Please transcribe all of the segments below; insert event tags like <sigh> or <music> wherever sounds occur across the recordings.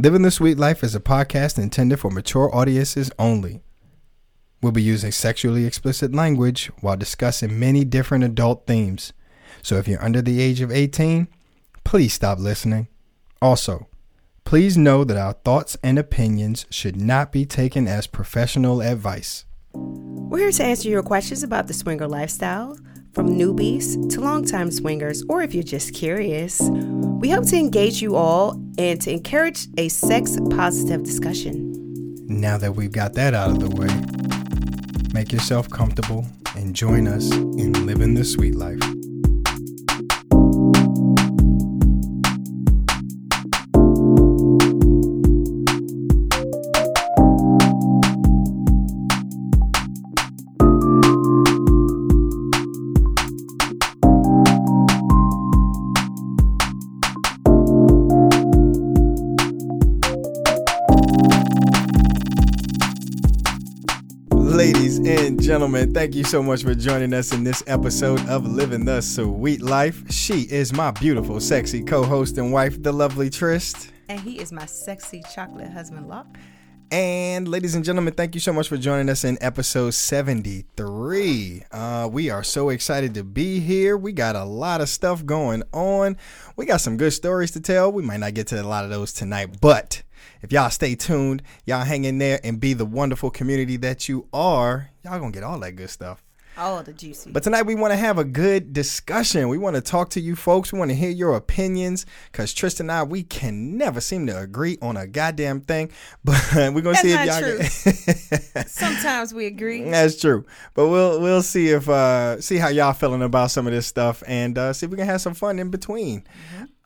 Living the Sweet Life is a podcast intended for mature audiences only. We'll be using sexually explicit language while discussing many different adult themes. So if you're under the age of 18, please stop listening. Also, please know that our thoughts and opinions should not be taken as professional advice. We're here to answer your questions about the swinger lifestyle, from newbies to longtime swingers, or if you're just curious. We hope to engage you all and to encourage a sex positive discussion. Now that we've got that out of the way, make yourself comfortable and join us in living the sweet life. Gentlemen, thank you so much for joining us in this episode of Living the Sweet Life. She is my beautiful, sexy co host and wife, the lovely Trist. And he is my sexy chocolate husband, Locke. And ladies and gentlemen, thank you so much for joining us in episode 73. Uh, we are so excited to be here. We got a lot of stuff going on. We got some good stories to tell. We might not get to a lot of those tonight, but if y'all stay tuned, y'all hang in there and be the wonderful community that you are, y'all gonna get all that good stuff. All the juicy. But tonight we want to have a good discussion. We want to talk to you folks. We want to hear your opinions because Tristan and I, we can never seem to agree on a goddamn thing. <laughs> But we're gonna That's see if y'all true. get. <laughs> Sometimes we agree. That's true. But we'll we'll see if uh see how y'all feeling about some of this stuff and uh see if we can have some fun in between.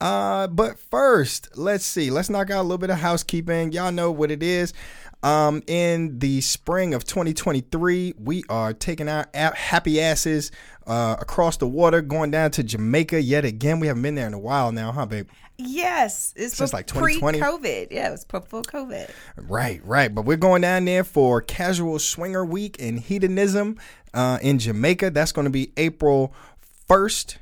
Uh but first, let's see. Let's knock out a little bit of housekeeping. Y'all know what it is. Um in the spring of 2023, we are taking our happy asses uh across the water going down to Jamaica yet again. We haven't been there in a while now, huh, babe? Yes, it's Since like 2020. pre-COVID. Yeah, it was before COVID. Right, right. But we're going down there for Casual Swinger Week and Hedonism uh, in Jamaica. That's going to be April 1st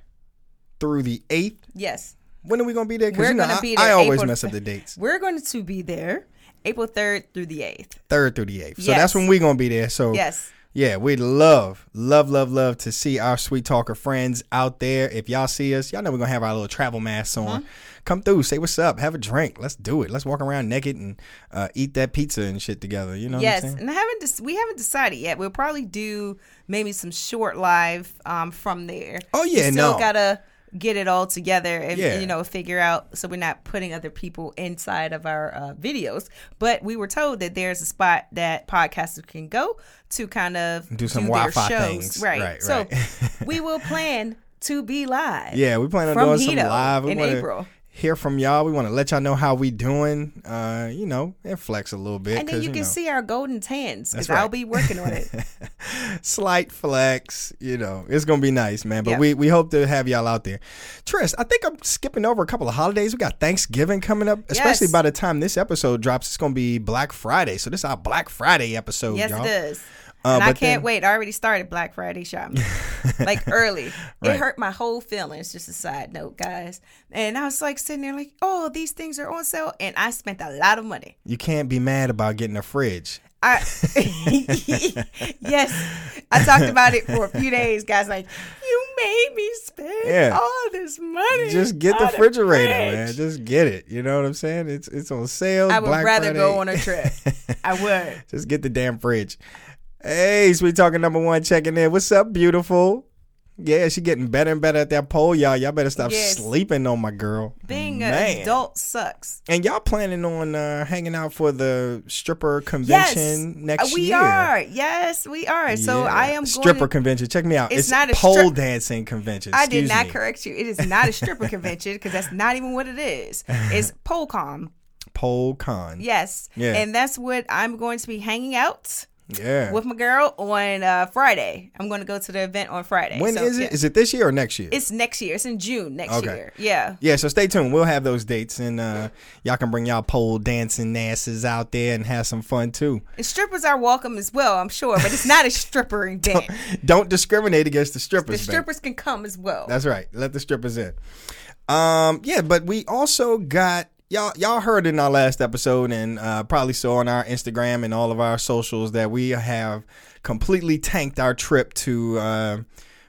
through the 8th. Yes, When are we going to be there? We're you know, I, I always April- mess up the dates. we're going to be there April third through the eighth. 3rd through the 8th. Yes. So that's when we're going to be there. So Yes. yeah, we'd love, love, love, love to see our Sweet Talker friends out there. If y'all see us, y'all know we're going to have our little travel masks on. Come through, say what's up, have a drink. Let's do it. Let's walk around naked and uh, eat that pizza and shit together. You know what I'm yes, and I haven't we haven't decided yet. We'll probably do maybe some short live um, from there. Oh, yeah, we still no. gotta get it all together and Yeah. you know figure out so we're not putting other people inside of our uh, videos. But we were told that there's a spot that podcasters can go to kind of Do some their Wi-Fi shows. things. right? Right, so right. we will <laughs> plan to be live. Yeah, we plan on doing some live. We in wanna April. Hear from y'all. We want to let y'all know how we doing. Uh, you know, and flex a little bit. And then you can know, see our golden tans because I'll be working on it. <laughs> slight flex. You know, it's gonna be nice, man. But we we hope to have y'all out there. Trist, I think I'm skipping over a couple of holidays. We got Thanksgiving coming up. Especially Yes. by the time this episode drops, it's gonna be Black Friday. So this is our Black Friday episode, Yes, y'all. it does. Uh, and I can't then- wait. I already started Black Friday shopping, like <laughs> early. Right. It hurt my whole feelings. Just a side note, guys. And I was like sitting there, like, oh, these things are on sale, and I spent a lot of money. You can't be mad about getting a fridge. I <laughs> <laughs> yes, I talked about it for a few days, guys. Like, you made me spend Yeah. all this money. Just get the refrigerator, fridge." man. Just get it. You know what I'm saying? It's it's on sale. I would Black rather go on a trip. I would. Just get the damn fridge. Hey, sweet talking number one checking in. What's up, beautiful? Yeah, she getting better and better at that pole, y'all. Y'all better stop Yes. sleeping on my girl. Being Man. an adult sucks. And y'all planning on uh, hanging out for the stripper Yes, convention next we year? We are. Yes, we are. So Yeah. I am stripper to, convention. Check me out. It's It's, not a pole strip- dancing convention. I did not me. correct you. It is not a stripper convention because that's not even what it is. It's <laughs> PoleCon. Pole con. Yes. Yeah. And that's what I'm going to be hanging out Yeah. with my girl on uh, Friday. I'm going to go to the event on Friday. When is So, it? Is yeah. it this year or next year? It's next year. It's in June next Okay. year. Yeah. Yeah, so stay tuned. We'll have those dates, and uh, y'all can bring y'all pole dancing asses out there and have some fun too. And strippers are welcome as well, I'm sure, but it's not a stripper <laughs> event. Don't discriminate against the The strippers. babe. strippers can come as well. That's right. Let the strippers in. Um, yeah, but we also got y'all y'all heard in our last episode and uh, probably saw on our Instagram and all of our socials that we have completely tanked our trip to uh,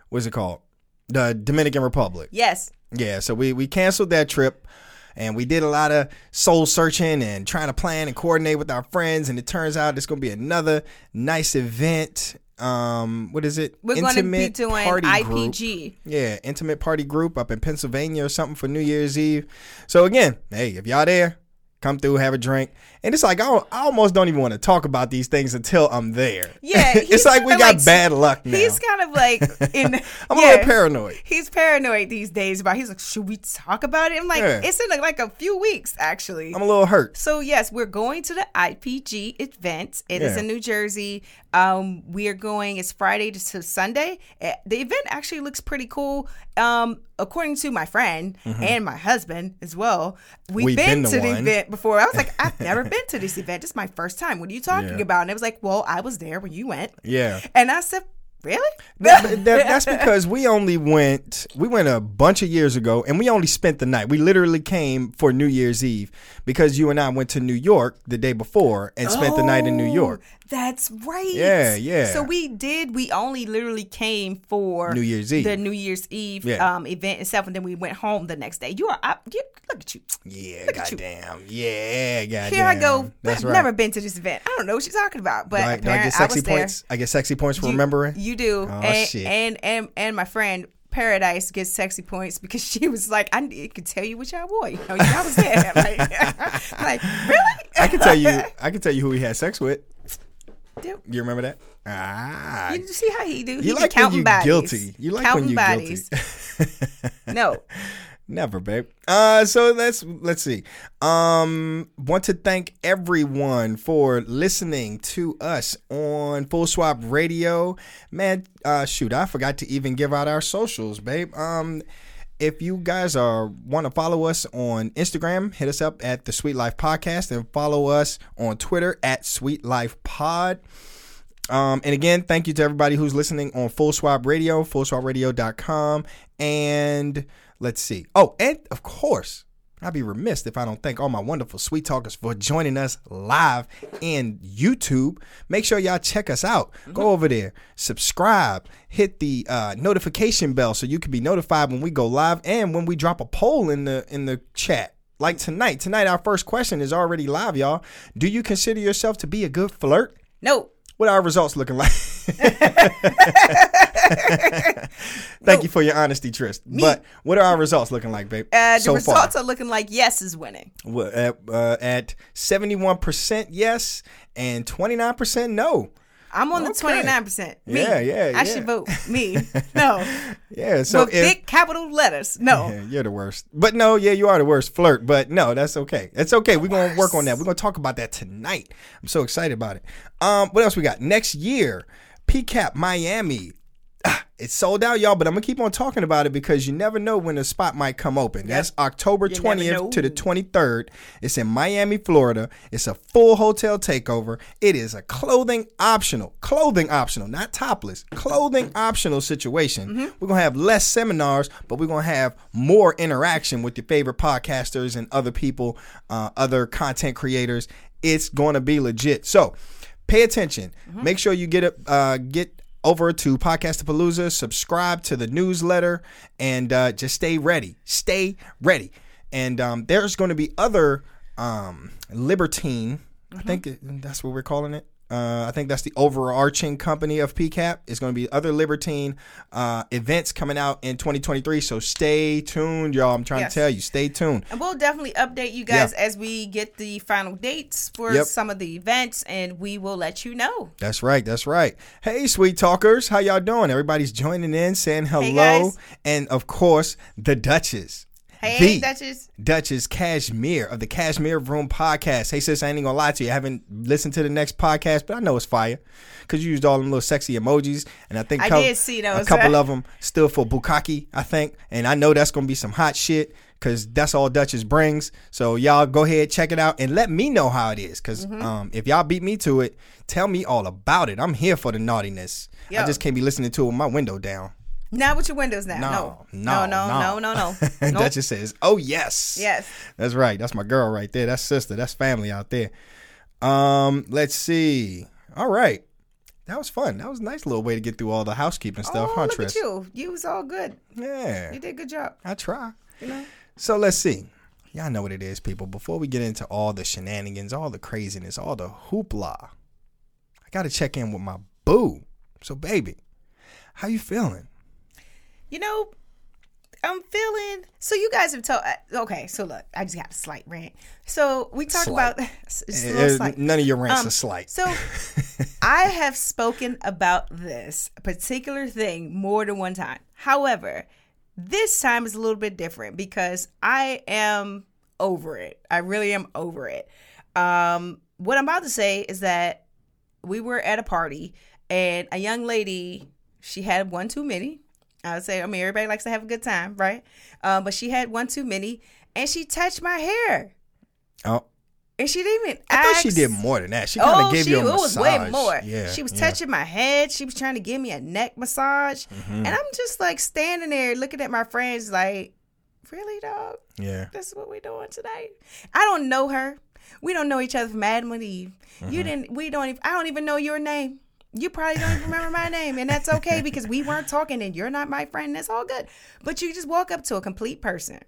what's it called the Dominican Republic. Yes. Yeah, so we we canceled that trip and we did a lot of soul searching and trying to plan and coordinate with our friends and it turns out it's going to be another nice event um what is it We're going to be doing party group. IPG. yeah intimate party group up in pennsylvania or something for new year's eve so again hey if y'all there come through have a drink and it's like i, I almost don't even want to talk about these things until i'm there Yeah, <laughs> it's like we got like- bad luck now He's kind of like <laughs> in. i'm a little paranoid He's paranoid these days about. He's like, should we talk about it? I'm like, Yeah. it's in like, like a few weeks actually. i'm a little hurt So yes, we're going to the IPG event. It is Yeah. in New Jersey. Um, we are going. It's Friday to Sunday. Eh, The event actually looks pretty cool. Um, according to my friend and my husband as well, we've, Mm-hmm. We've been, been to to the event before. I was like, I've <laughs> never been to this event. It's my first time. What are you talking Yeah. about? And it was like, well, I was there when you went, yeah and I said, really? That- <laughs> that- that's because we only went we went a bunch of years ago and we only spent the night we literally came for new year's eve because you and i went to new york the day before and spent the night in new Oh, york That's right. Yeah, yeah. So we did. We only literally came for New Year's Eve. the New Year's Eve Yeah. um, event itself, and then we went home the next day. You are up. You, look at you. yeah Look goddamn yeah goddamn Here I go. that's I've right never been to this event. I don't know what you're talking about, but do I, do I get sexy was there. points i get sexy points for You- remembering You do. Oh, and, shit. and and and my friend Paradise gets sexy points because she was like, I could tell you which I wore. You know, I was there. <laughs> like, <laughs> like, really? i can tell you <laughs> i can tell you who he had sex with Dude, you remember that ah you see how he do? He you like when counting you bodies. guilty you like counting when you bodies. guilty No. Never, babe. Uh, so let's let's see. Um, want to thank everyone for listening to us on Full Swap Radio. Man, uh, shoot, I forgot to even give out our socials, babe. Um, if you guys are want to follow us on Instagram, hit us up at the Sweet Life Podcast and follow us on Twitter at Sweet Life Pod. Um, and again, thank you to everybody who's listening on Full Swap Radio, fullswapradio.com. And let's see. Oh, and of course, I'd be remiss if I don't thank all my wonderful sweet talkers for joining us live in YouTube. Make sure y'all check us out. Go over there, subscribe, hit the uh, notification bell so you can be notified when we go live and when we drop a poll in the in the chat. Like tonight. Tonight, our first question is already live, y'all. Do you consider yourself to be a good flirt? No. What are our results looking like? <laughs> <laughs> Thank you for your honesty, Trist. But what are our results looking like, babe? Uh, the so results far, are looking like yes is winning. At uh, at seventy-one percent yes and twenty-nine percent no. I'm on the twenty nine percent. Me. Yeah, yeah, I yeah. should vote me. <laughs> No. Yeah, so With if, big capital letters. No. <laughs> Yeah, you're the worst. But no, yeah, you are the worst flirt. But no, that's okay. It's okay. We're gonna work on that. We're gonna talk about that tonight. I'm so excited about it. Um, what else we got? Next year, PCAP Miami. Ah, It's sold out, y'all, but I'm gonna keep on talking about it because you never know when the spot might come open. That's October You 20th to the 23rd. It's in Miami, Florida. It's a full hotel takeover. It is a clothing optional, clothing optional, not topless, clothing optional situation. Mm-hmm. We're gonna have less seminars, but we're gonna have more interaction with your favorite podcasters and other people, uh, other content creators. It's gonna be legit. So pay attention. Mm-hmm. Make sure you get it, uh, get over to Podcastapalooza, subscribe to the newsletter, and uh, just stay ready. Stay ready. And um, there's going to be other um, Libertine. I think it- that's what we're calling it. Uh, I think that's the overarching company of PCAP. It's going to be other Libertine uh, events coming out in 2023. So stay tuned, y'all. I'm trying Yes. to tell you, stay tuned. And we'll definitely update you guys as we get the final dates for Yep. some of the events, and we will let you know. That's right. That's right. Hey, sweet talkers, how y'all doing? Everybody's joining in, saying hello, guys. and of course, the Duchess. Hey, The Duchess. Duchess Cashmere of the Cashmere Room podcast. Hey, sis, I ain't gonna lie to you. I haven't listened to the next podcast, but I know it's fire because you used all them little sexy emojis, and I think I cou- did see a those. couple of them still for bukkake, I think, and I know that's gonna be some hot shit because that's all Duchess brings. So y'all go ahead, check it out, and let me know how it is. Because Mm-hmm. um, if y'all beat me to it, tell me all about it. I'm here for the naughtiness. I just can't be listening to it with my window down. Not with your windows now. No, no, no, no, no, no. no. <laughs> that just says, "Oh yes, yes." That's right. That's my girl right there. That's sister. That's family out there. Um, let's see. All right, that was fun. That was a nice little way to get through all the housekeeping stuff, oh, huh, look Tris? at you. You was all good. Yeah, You did a good job. I try. You know. So let's see. Y'all know what it is, people. Before we get into all the shenanigans, all the craziness, all the hoopla, I gotta check in with my boo. So, baby, how you feeling? You know, I'm feeling. So you guys have told. uh, Okay, so look, I just got a slight rant. So we talked Slight. about. <laughs> A Eh, slight. None of your rants Um, are slight. So <laughs> I have spoken about this particular thing more than one time. However, this time is a little bit different because I am over it. I really am over it. Um, what I'm about to say is that we were at a party and a young lady, she had one too many. I would say, I mean, everybody likes to have a good time, right? Um, but she had one too many and she touched my hair. oh, And she didn't even I thought she did more than that. She kind of Oh, gave she, you a it massage. was way more. Yeah, she was yeah. touching my head. She was trying to give me a neck massage, Mm-hmm. and I'm just like standing there looking at my friends, like, really, dog? Yeah. This is what we're doing tonight. I don't know her. We don't know each other from Adam and Eve. Mm-hmm. You didn't. We don't. Even, I don't even know your name. You probably don't even remember my name, and that's okay <laughs> because we weren't talking, and you're not my friend. That's all good. But you just walk up to a complete person,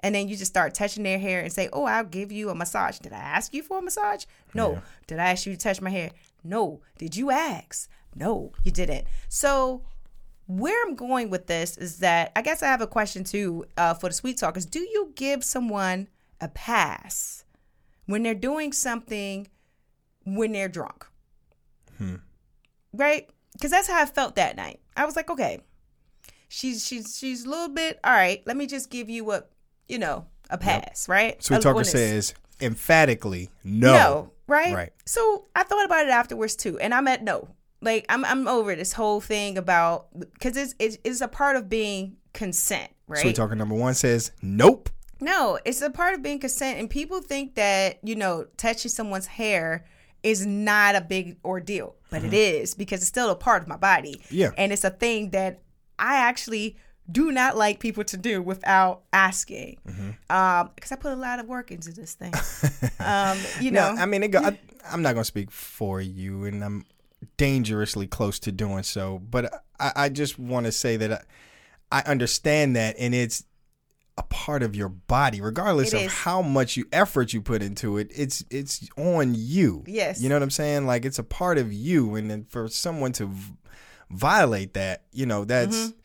and then you just start touching their hair and say, "Oh, I'll give you a massage." Did I ask you for a massage? No. Yeah. Did I ask you to touch my hair? No. Did you ask? No, you didn't. So where I'm going with this is that I guess I have a question too uh, for the sweet talkers. Do you give someone a pass when they're doing something when they're drunk? Right? Because that's how I felt that night. I was like, okay, she's she's she's a little bit all right. Let me just give you a you know a pass, right? Sweet Talker says emphatically no. No, right? Right. So I thought about it afterwards too, and I'm at no. Like I'm I'm over this whole thing about because it's, it's it's a part of being consent, right? Sweet Talker number one says nope. No, it's a part of being consent, and people think that you know touching someone's hair is not a big ordeal, but it is because it's still a part of my body. Mm-hmm. Yeah. and it's a thing that I actually do not like people to do without asking, Mm-hmm. um, because I put a lot of work into this thing. <laughs> um, you know, No, I mean, it go, I, I'm not going to speak for you, and I'm dangerously close to doing so. But I, I just want to say that I, I understand that, and it's a part of your body, regardless of how much you effort you put into it. It's it's on you. Yes. you know what I'm saying. Like it's a part of you, and then for someone to v- violate that, you know, that's Mm-hmm.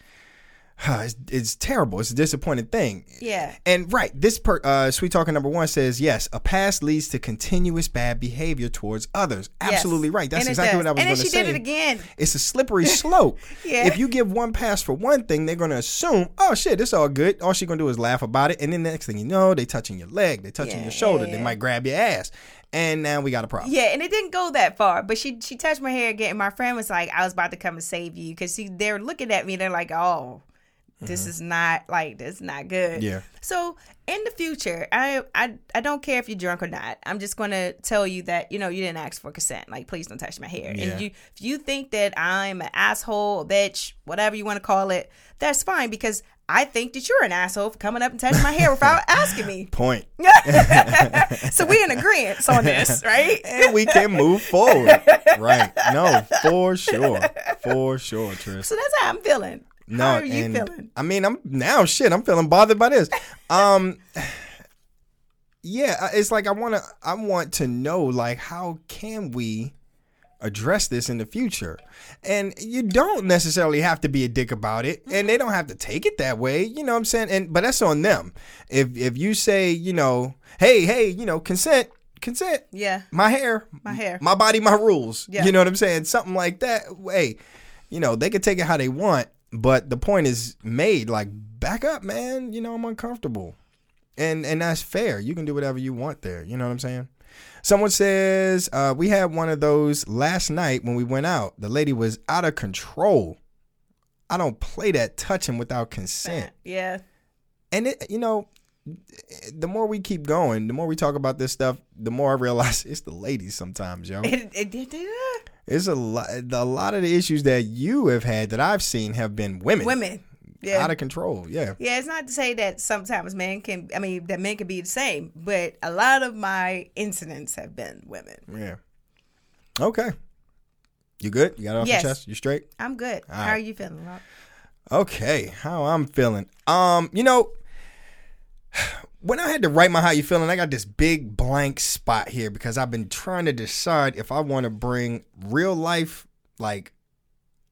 <sighs> it's, it's terrible. It's a disappointing thing. Yeah. And right, this per uh, sweet talker number one says yes. A past leads to continuous bad behavior towards others. Yes. Absolutely right. That's exactly does. what I was And going to she say. did it again. It's a slippery <laughs> slope. Yeah. If you give one pass for one thing, they're going to assume, oh shit, it's all good. All she's going to do is laugh about it, and then the next thing you know, they touching your leg, they touching your shoulder, they Yeah. might grab your ass, and now we got a problem. Yeah, and it didn't go that far, but she she touched my hair again. And my friend was like, "I was about to come and save you," because she they're looking at me. They're like, "Oh, this is not like this is not good." Mm-hmm. Yeah. So in the future, I I I don't care if you're drunk or not. I'm just gonna tell you that you know you didn't ask for consent. Like, please don't touch my hair. Yeah. And you if you think that I'm an asshole, bitch, whatever you want to call it, that's fine because. I think that you're an asshole for coming up and touching my hair without <laughs> asking me. Point. <laughs> <laughs> so we in agreement on this, right? And we can move forward. right. No, for sure. For sure, Tris. So that's how I'm feeling. No, how are you feeling? I mean, I'm now shit. I'm feeling bothered by this. <laughs> Um, yeah, it's like I want to. I want to know, like, how can we address this in the future? And you don't necessarily have to be a dick about it, and they don't have to take it that way. You know what I'm saying? And but that's on them. If if you say, you know, hey, hey, you know, consent, consent. Yeah. My hair, My hair. my body, my rules. Yeah. You know what I'm saying? Something like that. Hey, you know, they can take it how they want, but the point is made. Like, back up, man. You know, I'm uncomfortable, and and that's fair. You can do whatever you want there. You know what I'm saying? Someone says uh, we had one of those last night when we went out. The lady was out of control. I don't play that touching without consent. Yeah. And it, you know, the more we keep going, the more we talk about this stuff, the more I realize <laughs> it's the ladies sometimes, yo. It, it, it, it- It's a lot. A lot of the issues that you have had that I've seen have been women. Women. Yeah. Out of control. Yeah. Yeah, it's not to say that sometimes men can, I mean, that men can be the same, but a lot of my incidents have been women. Yeah. Okay. You good? You got it off Yes. your chest? You straight? I'm good. How right. are you feeling, Rob? Okay. How I'm feeling. Um, you know, when I had to write my how you feeling, I got this big blank spot here because I've been trying to decide if I want to bring real life like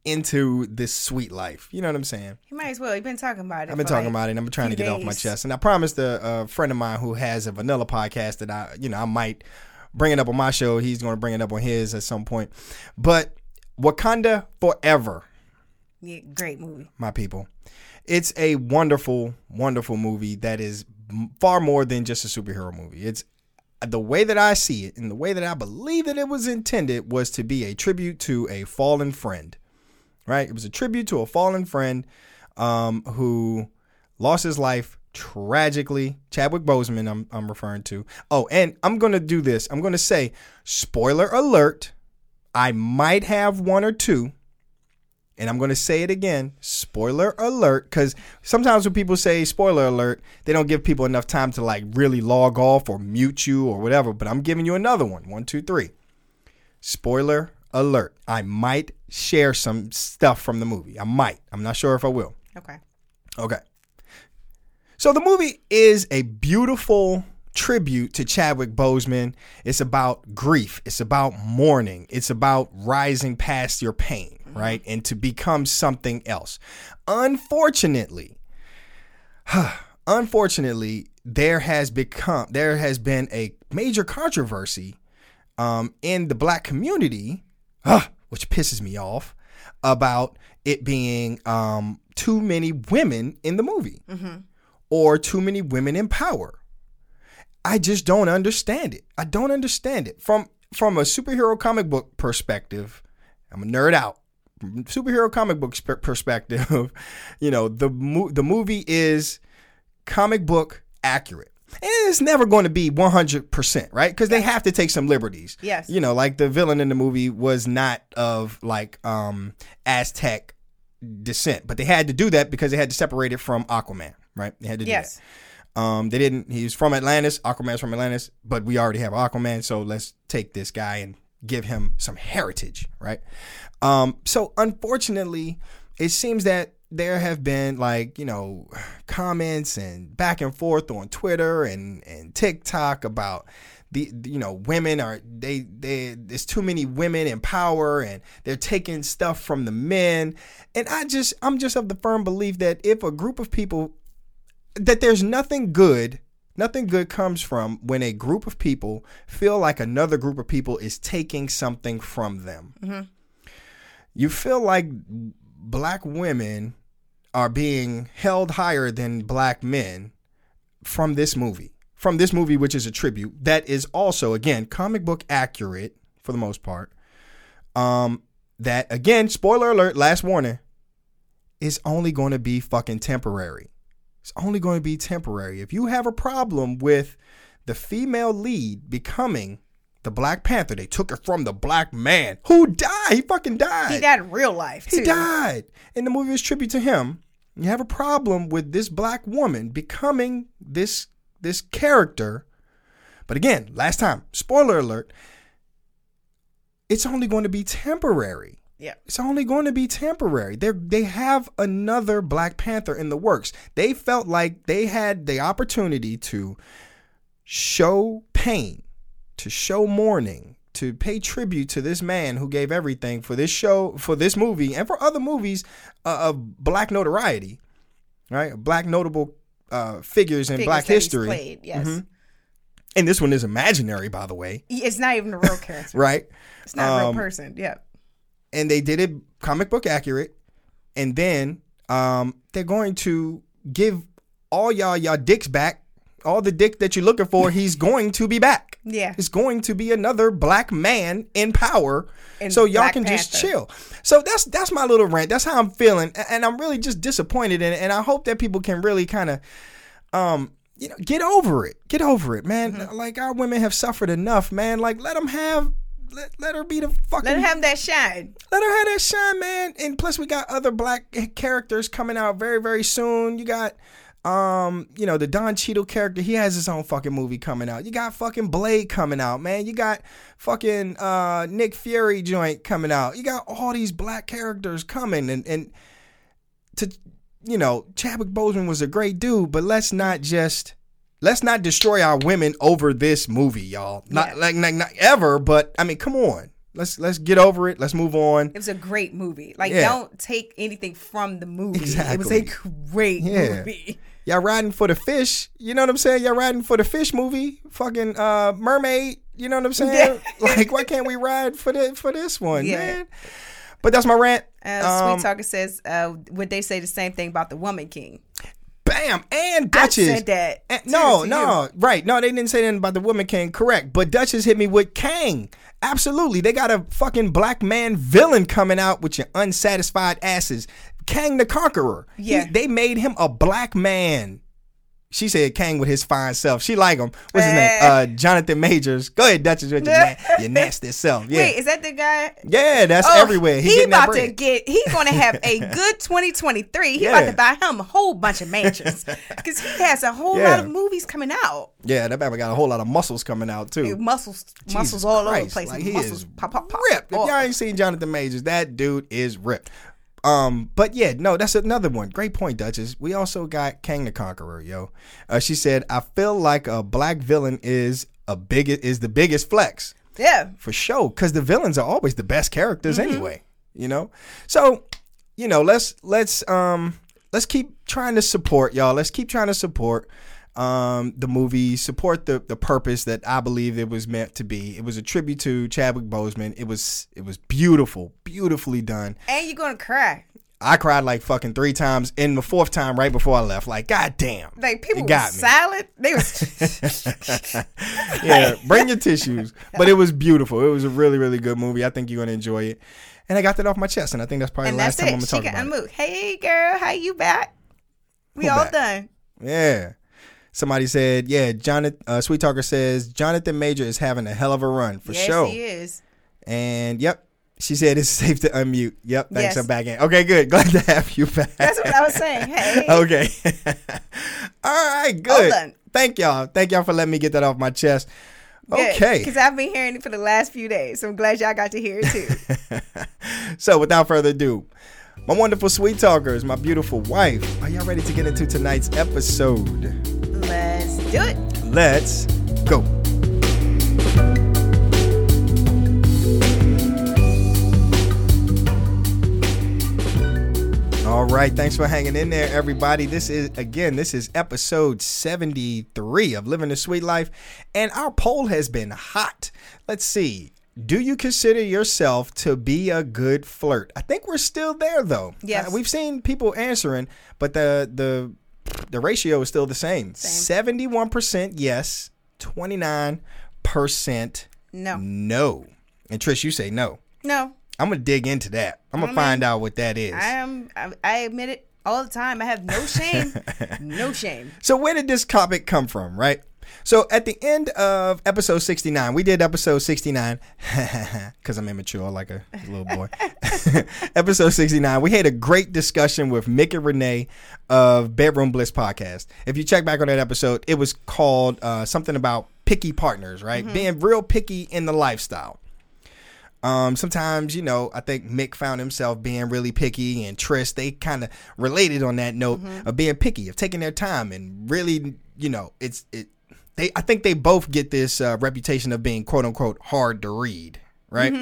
into this sweet life. You know what I'm saying? You might as well. You've been talking about it. I've been talking like- about it. and I'm trying to get it off my chest. And I promised a, a friend of mine who has a vanilla podcast that I, you know, I might bring it up on my show. He's going to bring it up on his at some point. But Wakanda Forever, Yeah, great movie. my people. It's a wonderful, wonderful movie that is far more than just a superhero movie. It's the way that I see it and the way that I believe that it was intended was to be a tribute to a fallen friend, right? It was a tribute to a fallen friend um, who lost his life tragically. Chadwick Boseman, I'm, I'm referring to. Oh, and I'm going to do this. I'm going to say, spoiler alert. I might have one or two and I'm going to say it again spoiler alert because sometimes when people say spoiler alert they don't give people enough time to like really log off or mute you or whatever but i'm giving you another one one two three spoiler alert i might share some stuff from the movie i might i'm not sure if i will Okay. Okay. So the movie is a beautiful tribute to Chadwick Boseman. It's about grief. It's about mourning. It's about rising past your pain, right? And to become something else. Unfortunately, <sighs> unfortunately, there has become there has been a major controversy um, in the black community, ah, which pisses me off, about it being um, too many women in the movie or too many women in power. I just don't understand it. I don't understand it from from a superhero comic book perspective. I'm a nerd out. From superhero comic book sp- perspective, <laughs> you know the mo- the movie is comic book accurate. And it's never going to be 100%, right? Because they have to take some liberties. Yes. You know, like the villain in the movie was not of like um Aztec descent, but they had to do that because they had to separate it from Aquaman, right? They had to do Yes. that. Um, they didn't. He's from Atlantis. Aquaman's from Atlantis, but we already have Aquaman, so let's take this guy and give him some heritage, right? Um, so unfortunately, it seems that there have been like you know comments and back and forth on Twitter and and TikTok about the you know women are they they there's too many women in power and they're taking stuff from the men and I just I'm just of the firm belief that if a group of people that there's nothing good nothing good comes from when a group of people feel like another group of people is taking something from them. You feel like black women are being held higher than black men from this movie from this movie which is a tribute that is also again comic book accurate for the most part. Um that again spoiler alert last warning is only going to be fucking temporary it's only going to be temporary. If you have a problem with the female lead becoming the Black Panther, they took it from the black man who died. He fucking died. He died in real life, too. He died. And the movie was tribute to him. You have a problem with this black woman becoming this this character. But again, last time, spoiler alert, it's only going to be temporary. Yeah. It's only going to be temporary. They they have another Black Panther in the works. They felt like they had the opportunity to show pain, to show mourning, to pay tribute to this man who gave everything for this show, for this movie, and for other movies uh, of black notoriety, right? Black notable uh, figures in Figures black history. Played, yes. Mhm. And this one is imaginary, by the way, It's not even a real character. <laughs> right? It's not a real Um, person. Yeah. And they did it comic book accurate. And then um they're going to give all y'all y'all dicks back. All the dick that you're looking for he's going to be back. Yeah. it's going to be another black man in power. In so y'all Black can just chill. So that's that's my little rant. That's how i'm feeling. And i'm really just disappointed in it. And i hope that people can really kind of um you know get over it. Get over it man. Mm-hmm. like our women have suffered enough man. Like let them have let, let her be the fucking Let her have that shine. let her have that shine, man. And plus, we got other black characters coming out very, very soon. You got, um, you know, the Don Cheadle character. He has his own fucking movie coming out. You got fucking Blade coming out, man. You got fucking uh Nick Fury joint coming out. You got all these black characters coming, and and to you know, Chadwick Boseman was a great dude, but let's not just let's not destroy our women over this movie, y'all. Not Yeah. like, like not ever, but I mean, come on. Let's let's get over it. Let's move on. It was a great movie. Like, Yeah. don't take anything from the movie. It was a great Yeah. movie. Y'all riding for the fish. You know what I'm saying? Y'all riding for the fish movie. Fucking uh mermaid. You know what I'm saying? <laughs> like, why can't we ride for the for this one, Yeah. man? But that's my rant. Uh, Um, Sweet Talker says, uh, would they say the same thing about the Woman King? Bam and I Duchess. said that. And- no, no, right. No, they didn't say anything about the woman king. Correct. But Duchess hit me with Kang. Absolutely. They got a fucking black man villain coming out with your unsatisfied asses. Kang the Conqueror. He- Yeah. they made him a black man. She said Kang with his fine self. She like him. What's his name? <laughs> Uh, Jonathan Majors. Go ahead, Duchess, with your, na- your <laughs> nasty self. Yeah. Wait, is that the guy? yeah, that's Oh, everywhere. He, He, about to get. He's going to have a <laughs> good 2023. He Yeah. about to buy him a whole bunch of mansions because he has a whole Yeah. lot of movies coming out. yeah, that man got a whole lot of muscles coming out too. Muscles, Jesus muscles all over the place. Like, he muscles is pop, pop, pop. ripped. If y'all ain't seen Jonathan Majors, that dude is ripped. Um, but yeah, no, that's another one. Great point, Duchess. We also got Kang the Conqueror, yo. Uh, she said, "I feel like a black villain is a big is the biggest flex Yeah. for sure, because the villains are always the best characters anyway. You know, so you know, let's let's um let's keep trying to support y'all. Let's keep trying to support um the movie, support the the purpose that I believe it was meant to be. It was a tribute to Chadwick Boseman. It was it was beautiful, beautifully done. And you're going to cry. I cried like fucking three times, and the fourth time right before I left. Like, god damn, Like people it were got me. silent. They was <laughs> <laughs> yeah, bring your tissues. But it was beautiful. It was a really, really good movie. I think you're gonna enjoy it. And I got that off my chest, and I think that's probably and the last time I'm gonna She talk got about it. Hey girl, how you back? We Who all back? done. Yeah. Somebody said, yeah, Jonathan uh, Sweet Talker says Jonathan Major is having a hell of a run for yes, sure. he is. And yep, she said it's <laughs> safe to unmute. Yep, thanks. Yes. I'm back in. Okay, good. <laughs> Glad to have you back. That's what I was saying. <laughs> Hey. okay. All right, good. Thank y'all. Thank y'all for letting me get that off my chest. Okay. Because I've been hearing it for the last few days. So I'm glad y'all got to hear it too. So without further ado, my wonderful sweet talkers, my beautiful wife, are y'all ready to get into tonight's episode? Let's do it. Let's go. All right, thanks for hanging in there, everybody. This is again, this is episode 73 of Living the Sweet Life, and our poll has been hot. Let's see. Do you consider yourself to be a good flirt? I think we're still there though. Yes. Uh, we've seen people answering, but the the the ratio is still the same. Seventy-one percent yes, twenty-nine percent No. no. And Trish, you say no. No. I'm gonna dig into that. I'm gonna I find out what that is. I am I, I admit it all the time. I have no shame. <laughs> no shame. So where did this topic come from, right? So at the end of episode 69, we did episode 69 <laughs> because I'm immature like a little boy. <laughs> episode 69, we had a great discussion with Mick and Renee of Bedroom Bliss podcast. If you check back on that episode, it was called uh, something about picky partners, right? Being real picky in the lifestyle. Um, sometimes, you know, I think Mick found himself being really picky, and Trish, they kind of related on that note of being picky, of taking their time, and really, you know, it's it. They, I think they both get this uh, reputation of being quote unquote hard to read, right?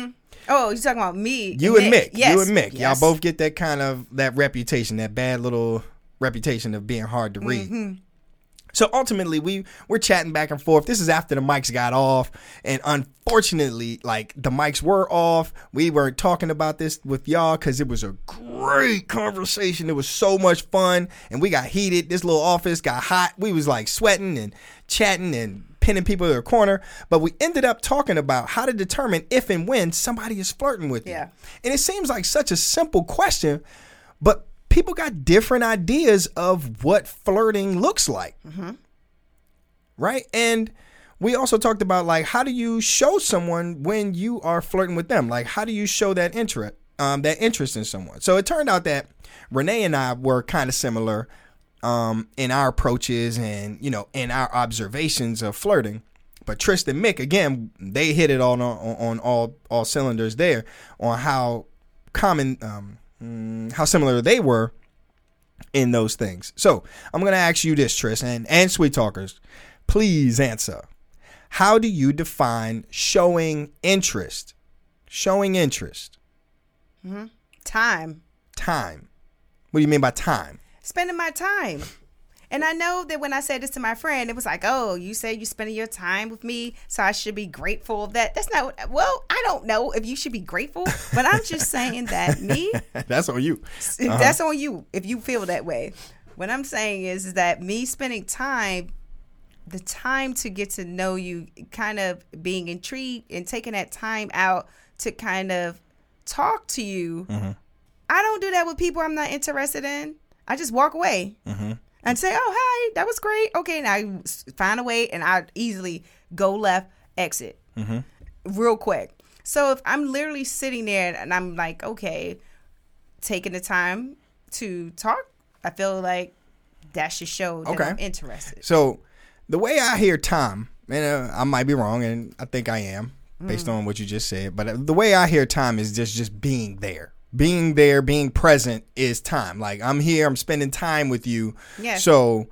Oh, you're talking about me? You and Mick, Yes. you and Mick, Yes. y'all both get that kind of that reputation, that bad little reputation of being hard to read. Mm-hmm. So ultimately, we we're chatting back and forth. This is after the mics got off, and unfortunately, like the mics were off. We weren't talking about this with y'all because it was a great conversation. It was so much fun, and we got heated. This little office got hot. We was like sweating and chatting and pinning people to the corner. But we ended up talking about how to determine if and when somebody is flirting with you. Yeah. And it seems like such a simple question, but people got different ideas of what flirting looks like. Right? And we also talked about like how do you show someone when you are flirting with them? Like how do you show that interest, um, that interest in someone? So it turned out that Renee and I were kind of similar um, in our approaches and you know in our observations of flirting. But Tristan Mick again, they hit it all on, on all all cylinders there on how common, um, mm, how similar they were in those things. So I'm gonna ask you this, Tristan and and Sweet Talkers, please answer. How do you define showing interest? Showing interest. Time. Time. What do you mean by time? Spending my time. And I know that when I said this to my friend, it was like, "Oh, you say you're spending your time with me, so I should be grateful of that." That's not. What, well, I don't know if you should be grateful, but I'm just saying that me. <laughs> That's on you. Uh-huh. That's on you if you feel that way. What I'm saying is, is that me spending time, the time to get to know you, kind of being intrigued and taking that time out to kind of talk to you. Mm-hmm. I don't do that with people I'm not interested in. I just walk away Mm-hmm. and say, "Oh, hi, that was great." Okay, and I find a way, and I easily go left, exit, Mm-hmm. real quick. So if I'm literally sitting there and I'm like, okay, taking the time to talk, I feel like that should show that Okay. I'm interested. So the way I hear time, and uh, I might be wrong, and I think I am based Mm. on what you just said, but uh, the way I hear time is just just being there. Being there, being present is time. Like I'm here, I'm spending time with you. Yes. So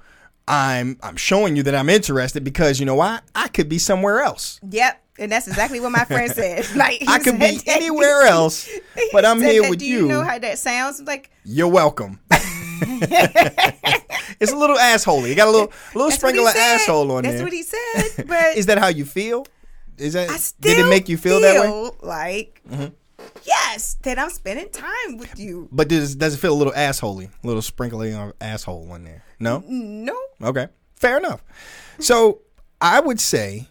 I'm I'm showing you that I'm interested because you know why? I could be somewhere else. Yep, and that's exactly what my friend said. <laughs> Like he I could be anywhere else, <laughs> but I'm here that, with Do you. you know how that sounds? Like You're welcome. <laughs> it's a little assholey. You got a little little that's sprinkle of said. asshole on That's there. That's what he said. But Is that how you feel? Is that I still did it make you feel, that way? Mm-hmm. Yes, that I'm spending time with you. But does does it feel a little assholey? A little sprinkly of asshole in there? No? No, Okay. Fair enough. So I would say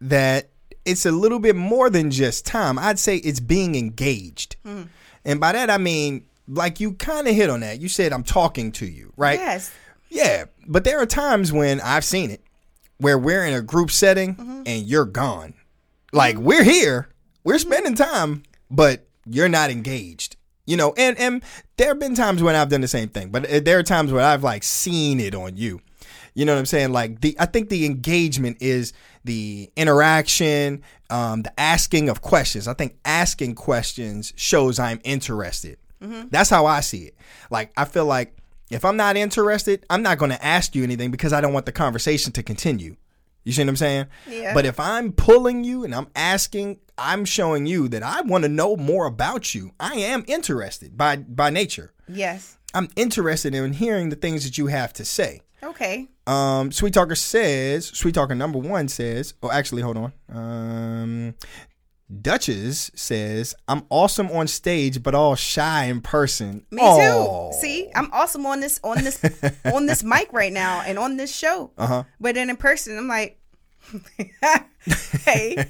that it's a little bit more than just time. I'd say it's being engaged. Mm. And by that I mean like you kind of hit on that. You said I'm talking to you, right? yes, Yeah, but there are times when I've seen it where we're in a group setting mm-hmm. and you're gone. Like we're here, we're spending time, but you're not engaged. You know, and and there have been times when I've done the same thing, but uh, there are times when I've like seen it on you. You know what I'm saying? Like the I think the engagement is the interaction, um, the asking of questions. I think asking questions shows I'm interested. That's how I see it. Like I feel like if I'm not interested, I'm not going to ask you anything because I don't want the conversation to continue. You see what I'm saying? Yeah. But if I'm pulling you and I'm asking, I'm showing you that I want to know more about you. I am interested by by nature. yes. I'm interested in hearing the things that you have to say. Okay. Um, Sweet Talker says, Sweet Talker number one says, oh, actually, hold on. Um, Duchess says, I'm awesome on stage, but all shy in person. Me Aw. too. See, I'm awesome on this on this on this <laughs> mic right now and on this show. Uh-huh. But then in person, I'm like, hey. <laughs>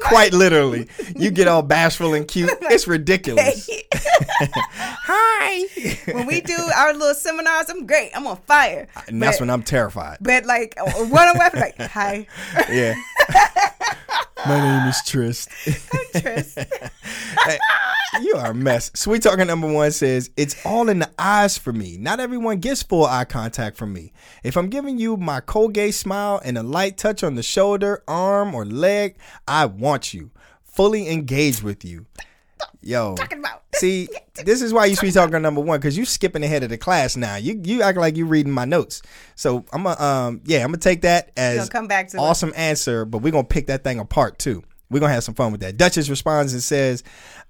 Quite literally. You get all bashful and cute. <laughs> It's ridiculous. <laughs> Hi. when we do our little seminars, I'm great. I'm on fire. Uh, and that's when I'm terrified. But like one on one, like, hi, Yeah. My name is Trist. Tris. Hey, you are a mess. Sweet Talker number one says, It's all in the eyes for me. Not everyone gets full eye contact from me. If I'm giving you my Colgate smile and a light touch on the shoulder, arm, or leg, I want you. Fully engaged with you. Yo. Talking about. See, <laughs> this is why you sweet talker number one, because you skipping ahead of the class now. You you act like you reading my notes. So I'm gonna um yeah, I'm gonna take that as come back to awesome answer, but we're gonna pick that thing apart too. We're gonna have some fun with that. Duchess responds and says,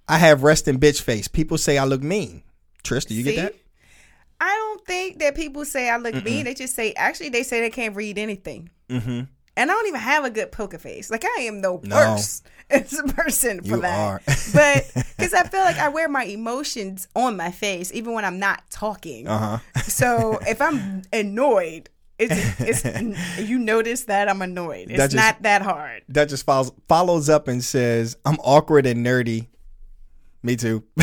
I have resting bitch face. People say I look mean. Trish, do you See? get that? I don't think that people say I look mean. They just say, actually, they say they can't read anything. Mm-hmm. And I don't even have a good poker face. Like I am no No. <laughs> a person for You that. are. but because I feel like I wear my emotions on my face even when I'm not talking. Uh-huh. So <laughs> if I'm annoyed, it's, it's <laughs> you notice that I'm annoyed. It's That just- not that hard. Duchess follows follows up and says, I'm awkward and nerdy. Me too. <laughs>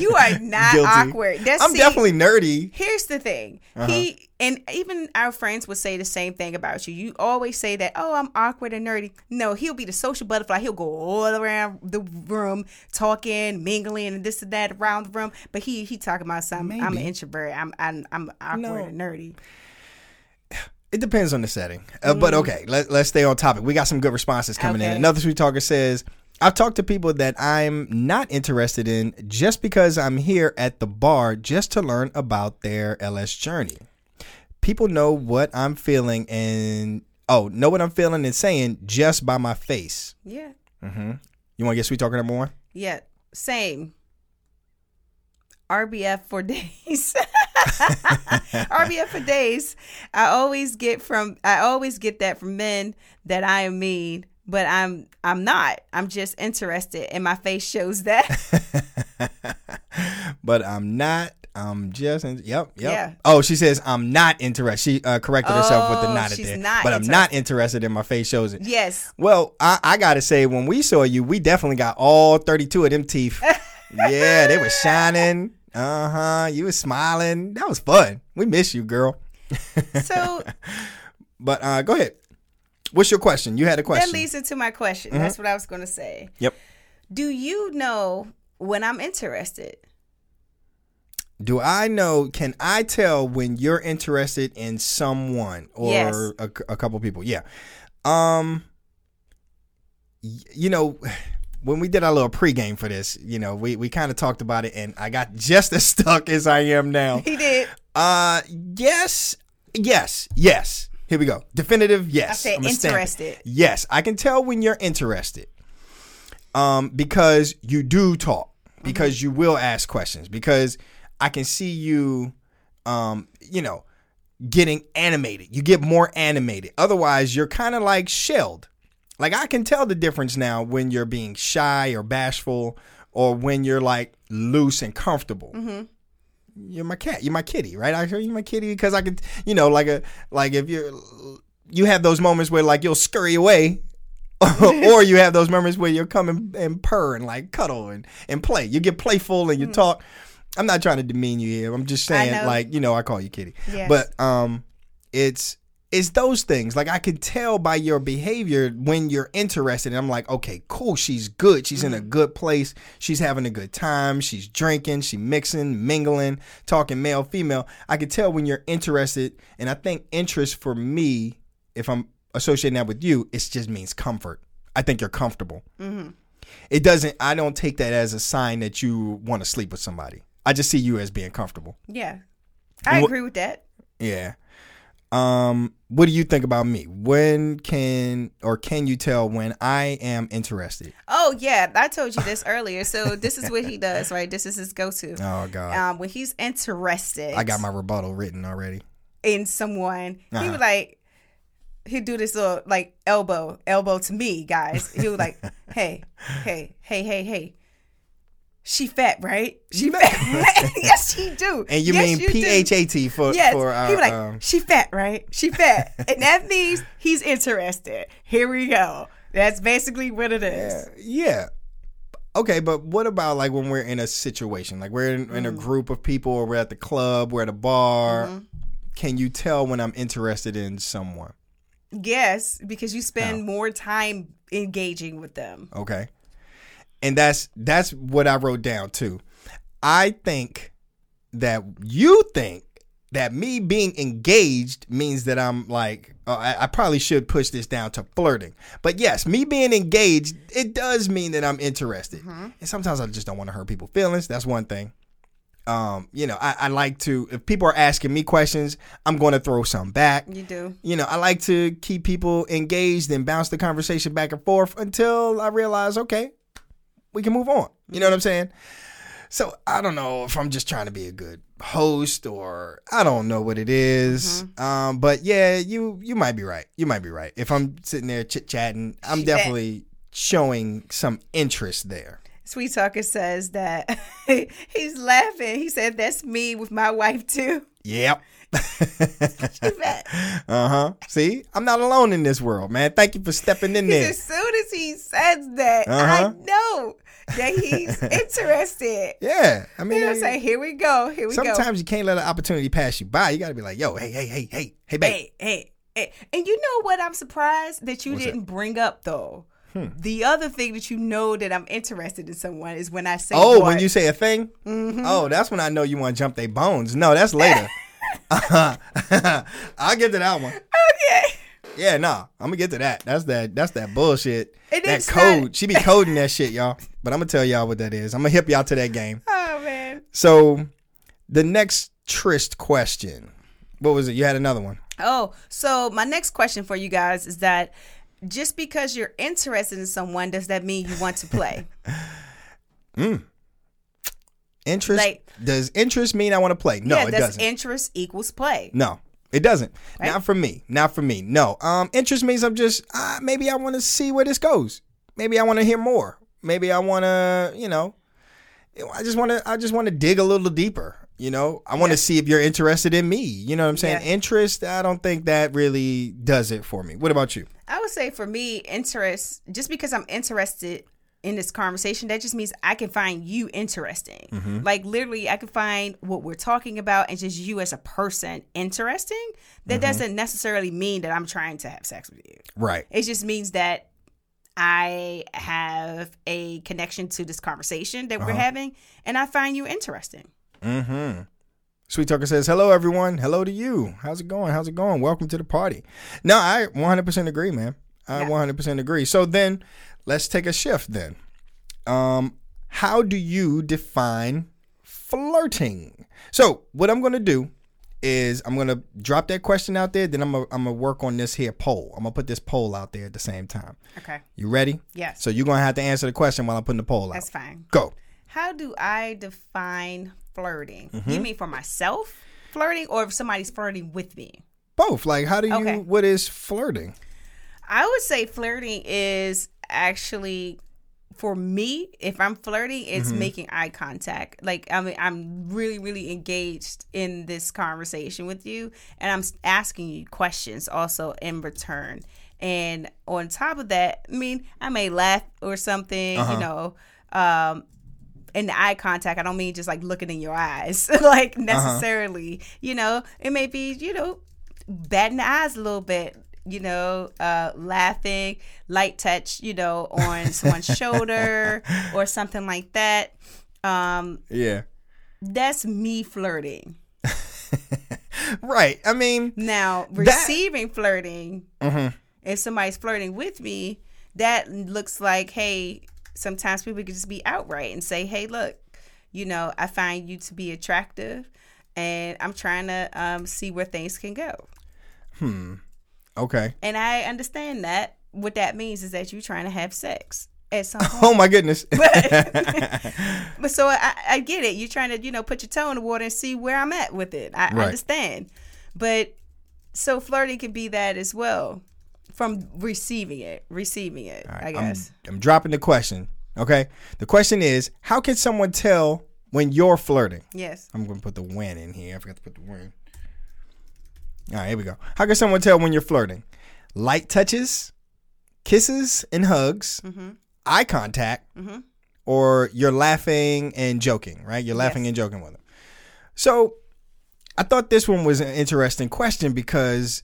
You are not Guilty. awkward. That's I'm see, definitely nerdy. Here's the thing. Uh-huh. He and even our friends would say the same thing about you. You always say that, "Oh, I'm awkward and nerdy." No, he'll be the social butterfly. He'll go all around the room, talking, mingling, and this and that around the room. But he he talking about something. I'm an introvert. I'm I'm, I'm awkward No. and nerdy. It depends on the setting. Uh, But okay, let, let's stay on topic. We got some good responses coming in. Another sweet talker says, I've talked to people that I'm not interested in just because I'm here at the bar just to learn about their LS journey. People know what I'm feeling and, oh, know what I'm feeling and saying just by my face. Yeah, Mm-hmm. You want to get sweet talker number one? yeah, same. RBF for days. <laughs> RBF for days. I always get from I always get that from men that I am mean, but I'm I'm not. I'm just interested and my face shows that. <laughs> but I'm not. I'm just. In, yep. Yep. Yeah. Oh, she says I'm not interested. She uh, corrected herself with the Oh, not at there. not but I'm not interested in my face shows it. yes. Well, I, I gotta say, when we saw you, we definitely got all 32 of them teeth. <laughs> yeah, they were shining. Uh huh. You was smiling. That was fun. We miss you, girl. So <laughs> But uh, go ahead. What's your question? You had a question. that leads into my question. That's what I was gonna say. Yep. Do you know when I'm interested? Do I know? Can I tell when you're interested in someone or Yes. a, a couple people? Yeah. Um. You know, <sighs> when we did our little pregame for this, you know, we we kind of talked about it, and I got <laughs> just as stuck as I am now. He did. Uh, yes, yes, yes. Here we go. Definitive. Yes. I said I'ma stamp it. interested. Yes, I can tell when you're interested. Um, because you do talk, because you will ask questions, because I can see you, um, you know, getting animated. You get more animated. Otherwise, you're kind of like shelled. Like I can tell the difference now when you're being shy or bashful, or when you're like loose and comfortable. You're my cat. You're my kitty, right? I hear you're my kitty because I could, you know, like a like if you're you have those moments where like you'll scurry away <laughs> or you have those moments where you'll come and, and purr and like cuddle and, and play. You get playful and you talk. I'm not trying to demean you here. I'm just saying, like, you know, I call you kitty. Yes. But um it's it's those things. Like I can tell by your behavior when you're interested. And I'm like, okay, cool. She's good. She's in a mm-hmm. good place. She's having a good time. She's drinking. She mixing, mingling, talking male, female. I can tell when you're interested. And I think interest for me, if I'm associating that with you, it just means comfort. I think you're comfortable. Mm-hmm. It doesn't. I don't take that as a sign that you want to sleep with somebody. I just see you as being comfortable. Yeah. I agree with that. Yeah. Um, what do you think about me? When can or can you tell when I am interested? Oh yeah, I told you this earlier. So this is what he does, right? This is his go-to. Oh God, Um, when he's interested, I got my rebuttal written already. in someone, he Uh-huh. would like he'd do this little like elbow, elbow to me, guys. He would like, <laughs> hey, hey, hey, hey, hey. She fat, right? She fat. <laughs> yes, she do. And you Yes, mean. P H A T for Yes, for uh, he was like, um, she fat, right? She fat, and that means he's interested. Here we go. That's basically what it is. yeah. Okay, but what about like when we're in a situation, like we're in, in a group of people, or we're at the club, we're at a bar? Mm-hmm. Can you tell when I'm interested in someone? Yes, because you spend more time engaging with them. Okay. And that's that's what I wrote down too. I think that you think that me being engaged means that I'm like uh, I, I probably should push this down to flirting. But yes, me being engaged, it does mean that I'm interested. And sometimes I just don't want to hurt people's feelings. That's one thing. Um, you know, I, I like to if people are asking me questions, I'm going to throw some back You do. you know, I like to keep people engaged and bounce the conversation back and forth until I realize, okay, we can move on. You know what I'm saying? So I don't know if I'm just trying to be a good host or I don't know what it is. Um, but yeah, you you might be right. You might be right. If I'm sitting there chit chatting, I'm definitely showing some interest there. Sweet Talker says that <laughs> he's laughing. He said, That's me with my wife too. Yep. <laughs> Uh huh. See, I'm not alone in this world, man. Thank you for stepping in there. As soon as he says that, Uh-huh. I know. That he's <laughs> interested. Yeah, I mean, You know what I'm saying? Here we go. Here we go. sometimes you can't let an opportunity pass you by. You got to be like, yo, hey, hey, hey, hey, hey, babe. Hey, hey, hey. And you know what I'm surprised that you What's? Hmm. didn't bring up though? The other thing that you know that I'm interested in someone is when I say Oh, what. when you say a thing, Mm-hmm. oh, that's when I know you want to jump their bones. No, that's later. <laughs> <laughs> I'll get to that one. Okay. Yeah, nah, I'm gonna get to that. That's that. That's that bullshit. And that code. not- she be coding that shit, y'all. But I'm gonna tell y'all what that is. I'm gonna hip y'all to that game. Oh man. So, the next tryst question. What was it? You had another one. Oh, so my next question for you guys is that just because you're interested in someone, does that mean you want to play? <laughs> Hmm. Interest. Like- does interest mean I want to play? No, yeah, it does doesn't. interest equals play? No, it doesn't. Right? Not for me. Not for me. No. Um, interest means I'm just uh, maybe I want to see where this goes. Maybe I want to hear more. Maybe I want to, you know, I just want to. I just want to dig a little deeper. You know, I want to Yeah. see if you're interested in me. You know what I'm saying? Yeah. Interest. I don't think that really does it for me. What about you? I would say for me, interest, just because I'm interested in this conversation, that just means I can find you interesting. Mm-hmm. Like literally, I can find what we're talking about and just you as a person interesting. That Mm-hmm. doesn't necessarily mean that I'm trying to have sex with you. Right. It just means that I have a connection to this conversation that Uh-huh. we're having and I find you interesting. Mm-hmm. Sweet Talker says, "Hello, everyone. Hello to you. How's it going? How's it going? Welcome to the party." No, I 100% agree, man. I Yeah. 100% agree. So then, let's take a shift. Then, um, how do you define flirting? So, what I'm going to do is I'm going to drop that question out there. Then I'm gonna, I'm gonna work on this here poll. I'm gonna put this poll out there at the same time. Okay. You ready? Yes. So you're gonna have to answer the question while I'm putting the poll out. That's fine. Go. How do I define flirting? Mm-hmm. You mean for myself flirting or if somebody's flirting with me? Both. Like, how do you? Okay. What is flirting? I would say flirting is actually for me, if I'm flirting, it's Mm-hmm. making eye contact. Like I mean, I'm really, really engaged in this conversation with you, and I'm asking you questions also in return. And on top of that, I mean, I may laugh or something, Uh-huh. you know. Um, in the eye contact, I don't mean just like looking in your eyes, <laughs> like Uh-huh. necessarily. You know, it may be, you know, batting the eyes a little bit, you know, uh, laughing, light touch, you know, on someone's <laughs> shoulder or something like that. Um, Yeah. that's me flirting. <laughs> Right. I mean, Now, receiving flirting, mm-hmm. if somebody's flirting with me, that looks like, hey, sometimes people can just be outright and say, hey, look, you know, I find you to be attractive and I'm trying to um, see where things can go. Okay. And I understand that. What that means is that you're trying to have sex at some <laughs> oh, point. Oh my goodness. <laughs> But so I, I get it. You're trying to, you know, put your toe in the water and see where I'm at with it. I Right. understand. But so flirting can be that as well from receiving it, receiving it, I I'm- guess. I'm, dropping the question. Okay. The question is, how can someone tell when you're flirting? yes. I'm gonna put the when in here. I forgot to put the when. All right, here we go. How can someone tell when you're flirting? Light touches, kisses and hugs, Mm-hmm. eye contact, or you're laughing and joking, right? You're laughing Yes. and joking with them. So I thought this one was an interesting question because,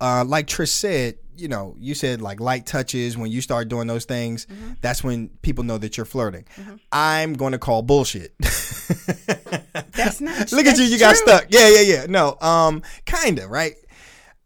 uh, like Trish said, you know, you said like light touches when you start doing those things, Mm-hmm. that's when people know that you're flirting. I'm going to call bullshit. That's not <laughs> Look at you, that's you got stuck. Yeah, yeah, yeah. No, um, kind of, right?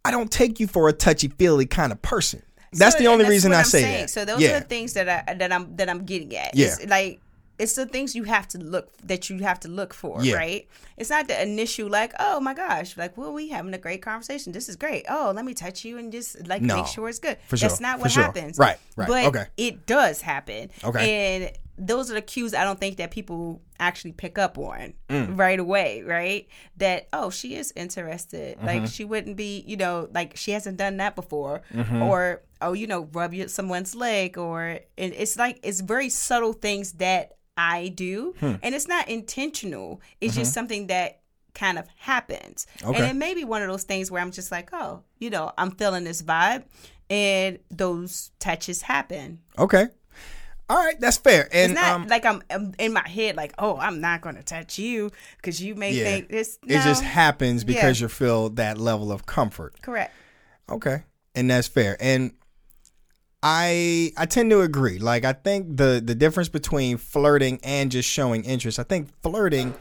I don't take you for a touchy feely kind of person. That's So- the only and reason I I'm say saying. that. So those yeah. are the things that I that I'm that I'm getting at. Yeah. It's like it's the things you have to look that you have to look for, Yeah. right? It's not the initial like, oh my gosh, like, well, we having a great conversation. This is great. Oh, let me touch you and just like No. make sure it's good. For sure. That's not For what sure. happens. Right, right. But Okay. it does happen. Okay. And those are the cues I don't think that people actually pick up on Mm. right away, right? That oh, she is interested. Mm-hmm. Like she wouldn't be, you know, like she hasn't done that before, Mm-hmm. or oh, you know, rub your, someone's leg, or and it's like it's very subtle things that I do, Hmm. and it's not intentional. It's just something that kind of happens, Mm-hmm. Okay. and it may be one of those things where I'm just like, oh, you know, I'm feeling this vibe, and those touches happen. Okay. All right, that's fair. And It's not um, like I'm, I'm in my head like, oh, I'm not going to touch you because you may Yeah. think this. it just happens because Yeah. you feel that level of comfort. correct. Okay, and that's fair. And I I tend to agree. Like I think the the difference between flirting and just showing interest. I think flirting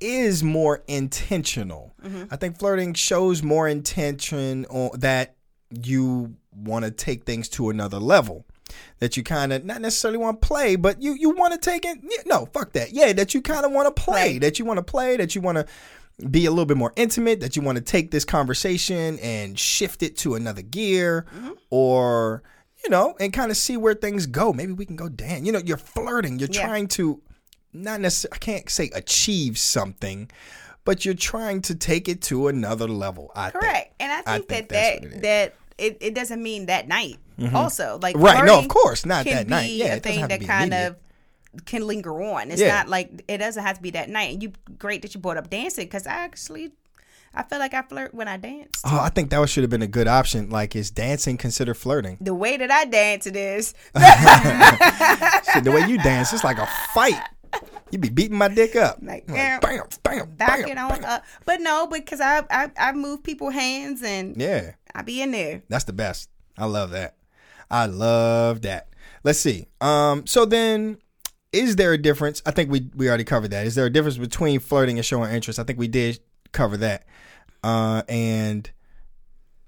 is more intentional. Mm-hmm. I think flirting shows more intention on that you want to take things to another level. That you kind of not necessarily want to play, but you you want to take it. No, fuck that. Yeah, that you kind of want to play. Play. That you want to play. That you want to be a little bit more intimate. That you want to take this conversation and shift it to another gear, mm-hmm. or you know, and kind of see where things go. Maybe we can go dance. You know, you're flirting. You're Yeah. trying to not necessarily. I can't say achieve something, but you're trying to take it to another level. I think. Correct. And I think, think that that's what that that it, it doesn't mean that night. Mm-hmm. Also, like Right. No, of course, not that night. Yeah, a it doesn't thing have to that be kind immediate. of can linger on. It's Yeah. not like it doesn't have to be that night. And you great that you brought up dancing because I actually I feel like I flirt when I dance. Oh, I think that should have been a good option. Like, is dancing considered flirting? The way that I dance it is <laughs> the way you dance, it's like a fight. You be beating my dick up. Like, bam, bam, bam, back bam, it on bam. up. But no, because I, I I move people hands and Yeah, I be in there. that's the best. I love that. I love that. Let's see. Um, so then, is there a difference? I think we we already covered that. Is there a difference between flirting and showing interest? I think we did cover that. Uh, and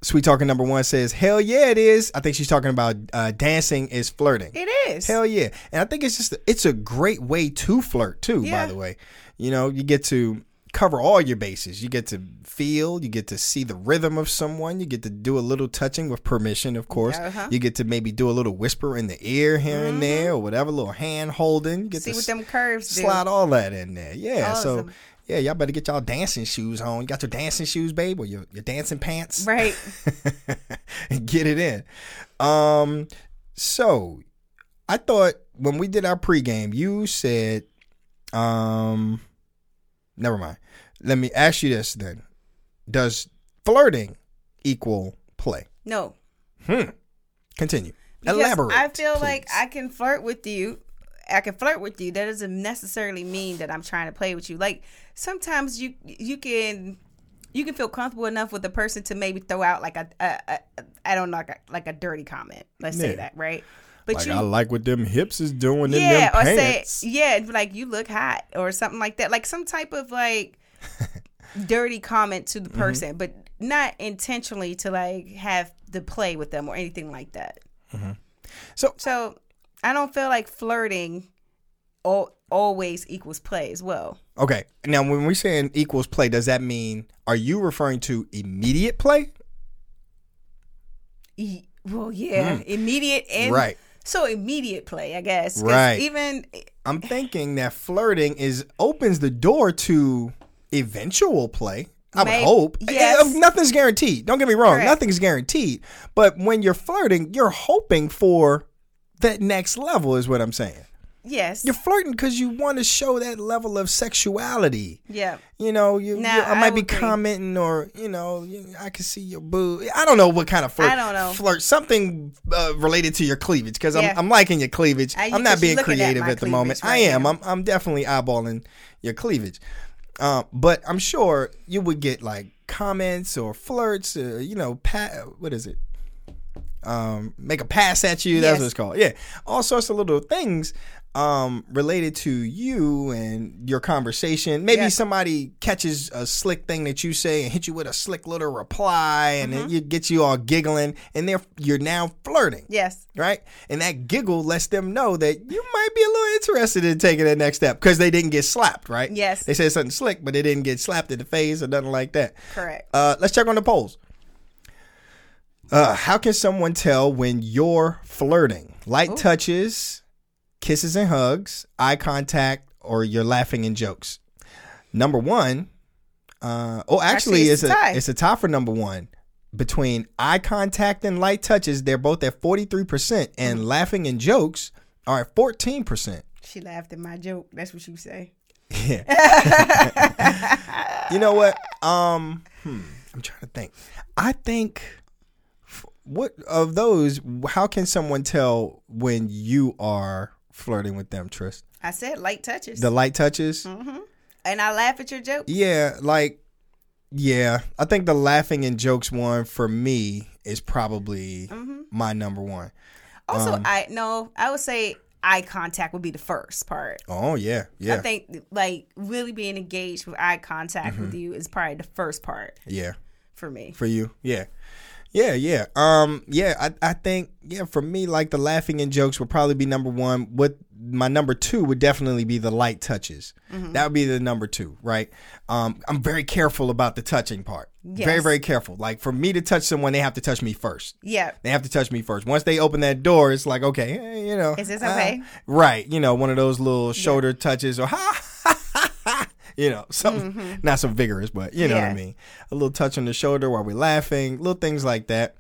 Sweet Talking number one says, "Hell yeah, it is." I think she's talking about uh, dancing is flirting. It is. Hell yeah. And I think it's just it's a great way to flirt too, Yeah. by the way. You know, you get to cover all your bases. You get to feel, you get to see the rhythm of someone, you get to do a little touching with permission, of course. Uh-huh. You get to maybe do a little whisper in the ear here and there or whatever, a little hand holding. You get See to what them curves do. slide all that in there. Yeah. So Awesome. Yeah, y'all better get y'all dancing shoes on. You got your dancing shoes, babe, or your, your dancing pants Right. and <laughs> get it in. Um, so I thought when we did our pregame, you said, um, never mind. Let me ask you this then: Does flirting equal play? No. Hmm. Continue. Because Elaborate. I feel like. I can flirt with you. I can flirt with you. That doesn't necessarily mean that I'm trying to play with you. Like sometimes you you can you can feel comfortable enough with a person to maybe throw out like a, a, a I don't know like a, like a dirty comment. Let's say that right. But like you I like what them hips is doing in yeah, them or pants. say yeah, like you look hot or something like that. Like some type of like <laughs> dirty comment to the Mm-hmm. person, but not intentionally to like have the play with them or anything like that. So So I don't feel like flirting al- always equals play as well. okay, now when we're saying equals play, does that mean are you referring to immediate play? E- well, yeah, immediate and. Right. So immediate play, I guess. Right. Even I'm thinking that flirting is opens the door to eventual play. I would May- hope. yes. Eh, Nothing's guaranteed. Don't get me wrong. Correct. Nothing's guaranteed. But when you're flirting, you're hoping for that next level. Is what I'm saying. yes, You're flirting because you want to show that level of sexuality. yeah, You know, you, Nah, you- I I might be agree. commenting, or you know, I can see your boob. I don't know what kind of flirt. I don't know. flirt something uh, related to your cleavage because Yeah. I'm, I'm liking your cleavage. I- I'm not being looking at creative at, the moment. cleavage I am. now. I'm I'm definitely eyeballing your cleavage. Um, but I'm sure you would get like comments or flirts. Uh, you know, pa- what is it? Um, make a pass at you. That's Yes. what it's called. Yeah, all sorts of little things um related to you and your conversation maybe Yeah. somebody catches a slick thing that you say and hit you with a slick little reply and Mm-hmm. it, it gets you all giggling and they're you're now flirting yes, right and that giggle lets them know that you might be a little interested in taking that next step because they didn't get slapped right Yes. they said something slick but they didn't get slapped in the face or nothing like that correct. uh, let's check on the polls. Uh, how can someone tell when you're flirting? Light touches, kisses and hugs, eye contact, or you're laughing and jokes. Number one, uh, oh, actually, Actually, it's, it's a tie. it's a tie for number one. Between eye contact and light touches, they're both at forty three percent, and Mm-hmm. laughing and jokes are at fourteen percent. She laughed at my joke. That's what you say. Yeah. <laughs> <laughs> you know what? Um, hmm, I'm trying to think. I think what of those? How can someone tell when you are flirting with them, Tris? I said light touches. The light touches. hmm And I laugh at your joke. Yeah, like yeah, I think the laughing and jokes one for me is probably hmm my number one. Also, Um, I no, I would say eye contact would be the first part. Oh yeah, yeah, I think like really being engaged with eye contact Mm-hmm. with you is probably the first part yeah. for me. For you, yeah, yeah, yeah. Um, yeah. I, I think yeah. For me, like the laughing and jokes would probably be number one. What my number two would definitely be the light touches. Mm-hmm. That would be the number two, right? Um, I'm very careful about the touching part. Very, Yes. very careful. Like for me to touch someone, they have to touch me first. Yeah. They have to touch me first. Once they open that door, it's like, okay, eh, you know. Is this uh, okay? right. You know, one of those little shoulder touches or <laughs> ha. You know, something not so vigorous, but you know what I mean. A little touch on the shoulder while we're laughing, little things like that.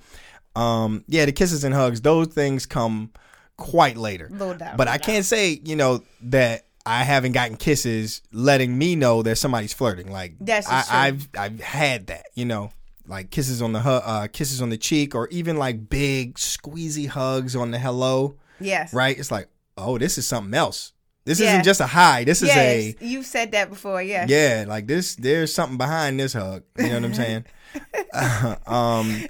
Um, yeah, the kisses and hugs, those things come quite later. Down. But I can't say, you know, that I haven't gotten kisses letting me know that somebody's flirting. Like That's I. I've I've had that, you know, like kisses on the hu- uh, kisses on the cheek, or even like big squeezy hugs on the hello. Yes. Right? It's like, oh, this is something else. This Yeah. isn't just a high. This is a You've said that before. Yeah. yeah, like this. There's something behind this hug. You know what I'm <laughs> saying? <laughs> um,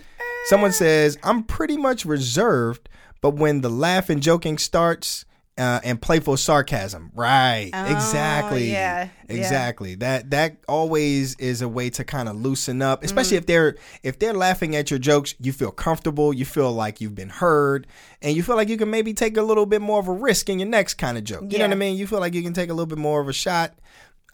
someone says I'm pretty much reserved, but when the laugh and joking starts. Uh, and playful sarcasm, right? Oh, exactly, yeah, yeah. exactly. That that always is a way to kind of loosen up, especially if they're if they're laughing at your jokes. You feel comfortable, you feel like you've been heard, and you feel like you can maybe take a little bit more of a risk in your next kind of joke. You know what I mean? You feel like you can take a little bit more of a shot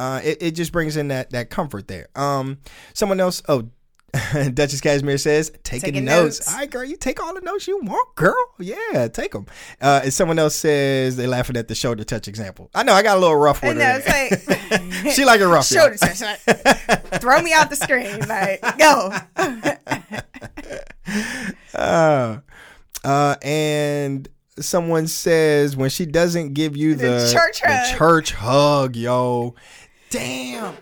uh, it, it just brings in that that comfort there. Um, someone else, oh, <laughs> Duchess Casimir says, taking, Taking notes. notes. All right, girl, you take all the notes you want, girl. Yeah, take them. Uh, and someone else says they're laughing at the shoulder touch example. I know I got a little rough with her. like <laughs> she like it rough. y'all. <laughs> shoulder touch. like, Throw me out the screen. Like go. Uh, uh, and someone says when she doesn't give you the, The church the hug. church hug, yo, damn,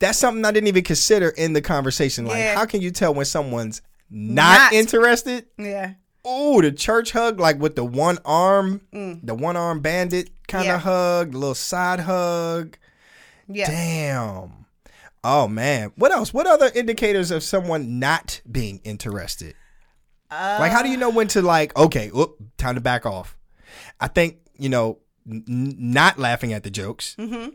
that's something I didn't even consider in the conversation. Like, Yeah. how can you tell when someone's not, Not. interested? yeah. Oh, the church hug, like with the one arm, the one arm bandit kind of Mm. Yeah. hug, the little side hug. Yeah. Damn. Oh man, what else? What other indicators of someone not being interested? like, how do you know when to like? Okay, whoop, time to back off. I think you know, n- not laughing at the jokes. Mm-hmm.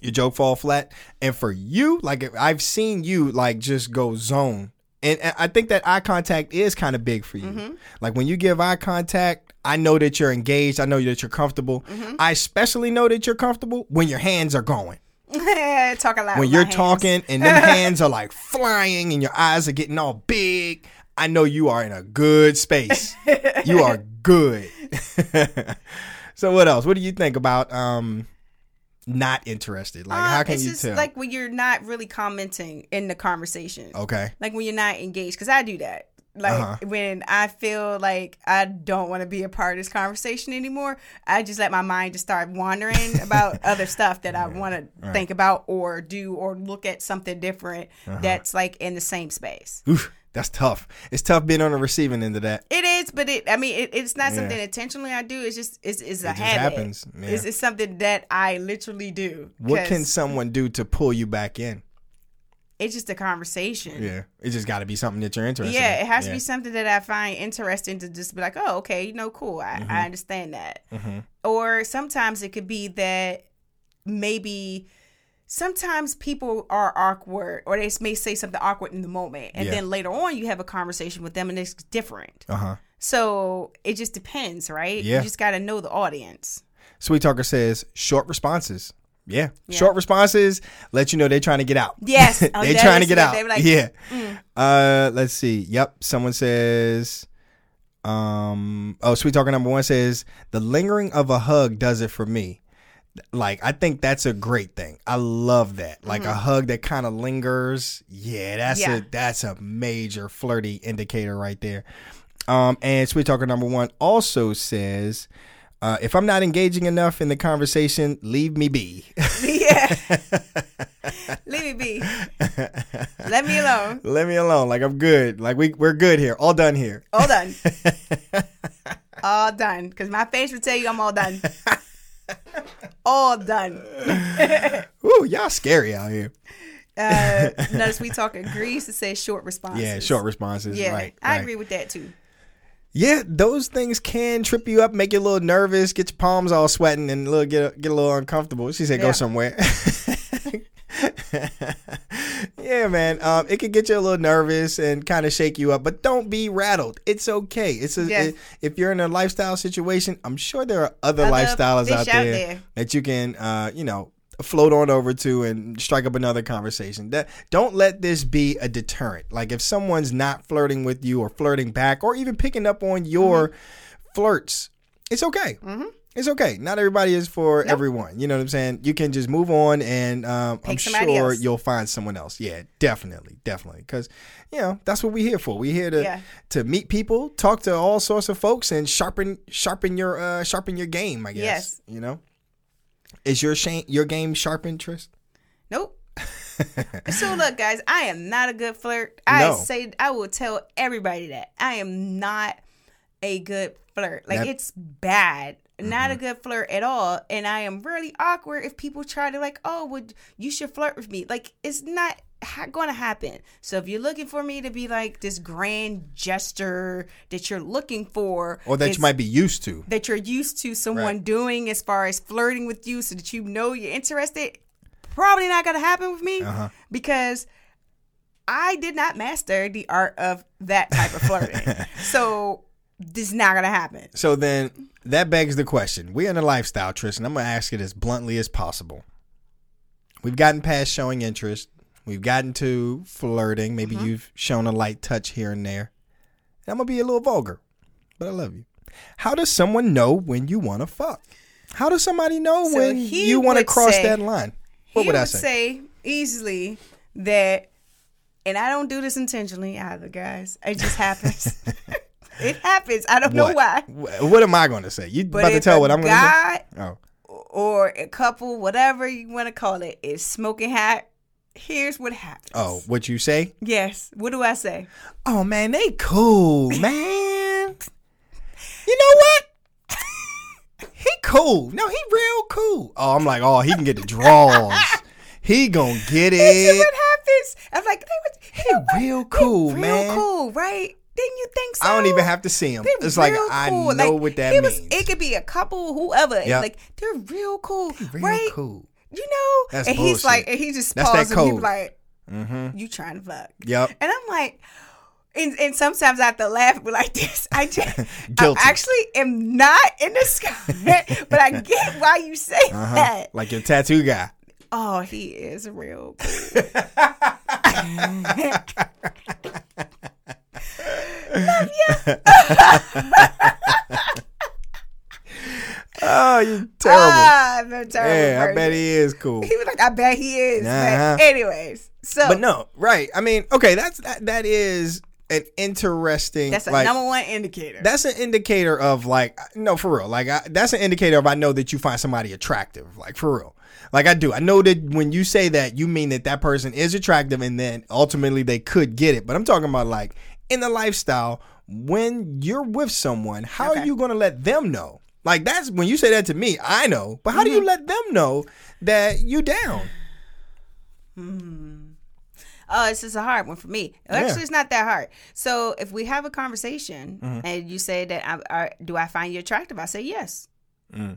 Your joke fall flat, and for you, like I've seen you like just go zone, and, and I think that eye contact is kind of big for you. Mm-hmm. Like when you give eye contact, I know that you're engaged. I know that you're comfortable. Mm-hmm. I especially know that you're comfortable when your hands are going <laughs> Talk a lot. when you're talking and them <laughs> hands are like flying and your eyes are getting all big, I know you are in a good space. <laughs> you are good. so what else? What do you think about um not interested? Like how Um, can it's you just tell? like when you're not really commenting in the conversation. okay. Like when you're not engaged, because I do that. Like Uh-huh. when I feel like I don't want to be a part of this conversation anymore, I just let my mind just start wandering <laughs> about other stuff that I want to think about or do or look at something different Uh-huh. that's like in the same space. Oof, that's tough. It's tough being on the receiving end of that. It is, but it. I mean, it, it's not something intentionally I do. It's just it's, it's a just habit. happens, yeah. It's, it's something that I literally do. What can someone do to pull you back in? It's just a conversation. Yeah. It just got to be something that you're interested in. Yeah, it has to be something that I find interesting to just be like, oh, okay, you know, cool. I, Mm-hmm. I understand that. Or sometimes it could be that maybe sometimes people are awkward or they may say something awkward in the moment. And Yeah. then later on, you have a conversation with them and it's different. Uh-huh. So it just depends, right? Yeah. You just got to know the audience. Sweet Talker says short responses. Yeah. Short responses let you know they're trying to get out. Yes. <laughs> Oh, they're that trying to get out. Like, yeah. mm. Uh let's see. Yep. Someone says um oh sweet talker number one says the lingering of a hug does it for me. Like I think that's a great thing. I love that. Like a hug that kind of lingers. Yeah, that's Mm-hmm. Yeah. a that's a major flirty indicator right there. Um and sweet talker number one also says uh, if I'm not engaging enough in the conversation, leave me be. yeah. <laughs> Leave me be. Let me alone. Let me alone. Like I'm good. Like we we're good here. All done here. All done. <laughs> all done. Because my face will tell you I'm all done. <laughs> all done. <laughs> Ooh, y'all scary out here. Uh, notice we <laughs> talking Greece. to say short responses. Yeah, short responses. Yeah, right. I right. agree with that too. Yeah, those things can trip you up, make you a little nervous, get your palms all sweating, and a little get get a little uncomfortable. She said, "Go somewhere." <laughs> <laughs> yeah, man. Um, it can get you a little nervous and kind of shake you up, but don't be rattled. It's okay. It's a, Yeah. it- if you're in a lifestyle situation, I'm sure there are other, Other lifestyles out out there, there. that you can, uh, you know, float on over to and strike up another conversation. That don't let this be a deterrent. Like if someone's not flirting with you or flirting back or even picking up on your Mm-hmm. flirts, it's okay. It's okay. Not everybody is for everyone. You know what I'm saying? You can just move on, and um, I'm sure you'll find someone else. Yeah, definitely, definitely. Because you know that's what we're here for. We're here to Yeah. to meet people, talk to all sorts of folks, and sharpen sharpen your uh, sharpen your game. I guess. Yes. You know, is your shame your game sharpened, Tris? Nope. <laughs> so look, guys, I am not a good flirt. I No. say I will tell everybody that I am not a good flirt. Like That- it's bad. Not a good flirt at all. And I am really awkward if people try to like, oh, would you should flirt with me. Like it's not ha- going to happen. So if you're looking for me to be like this grand gesture that you're looking for, Or that you might be used to. that you're used to someone Right. doing as far as flirting with you so that you know you're interested probably not going to happen with me Uh-huh. because I did not master the art of that type of flirting. <laughs> so this is not going to happen. So then that begs the question. We're in a lifestyle, Tristan. I'm going to ask it as bluntly as possible. We've gotten past showing interest. We've gotten to flirting. Maybe Mm-hmm. you've shown a light touch here and there. I'm going to be a little vulgar, but I love you. How does someone know when you want to fuck? How does somebody know So when you want to cross say- that line? What he would I would say? say easily that, and I don't do this intentionally either, guys. It just happens. <laughs> <laughs> <laughs> it happens. I don't know why. What am I going to say? You But about to tell what I'm going to say? Oh. or a couple, whatever you want to call it, is smoking hot, here's what happens. Oh, what you say? Yes. What do I say? Oh man, they cool, <laughs> man. You know what? he cool. No, he real cool. Oh, I'm like, oh, he can get the draws. <laughs> he gonna get This is it. what happens. I'm like, they was, He real cool, real man. cool, right? Didn't you think so? I don't even have to see him. They're It's like real I know Like, what that he means. was- it could be a couple, whoever. Yep. Like they're real cool, real right? cool. You know. That's and he's like, and he just That's that paused and he code. was like, Mm-hmm. "You trying to fuck?" Yep. And I'm like, and, and sometimes I have to laugh but <laughs> like this. I just, <laughs> I actually am not in the sky, <laughs> but I get why you say Uh-huh. that. Like your tattoo guy. Oh, he is real cool. Oh, you <laughs> terrible. Ah, I'm a terrible yeah, I bet he is cool. He was like, I bet he is. Uh-huh. But anyways, so But no, right. I mean, okay, that's that, that is an interesting that's a like, number one indicator. that's an indicator of like no for real like I, that's an indicator of i know that you find somebody attractive like for real like i do i know that when you say that you mean that that person is attractive and then ultimately they could get it but i'm talking about like in the lifestyle when you're with someone how Okay. are you going to let them know like that's when you say that to me i know but how do Mm-hmm. you let them know that you down Hmm. Oh, this is a hard one for me. Actually, it's not that hard. So, if we have a conversation Mm-hmm. and you say that, I, I, do I find you attractive? I say yes.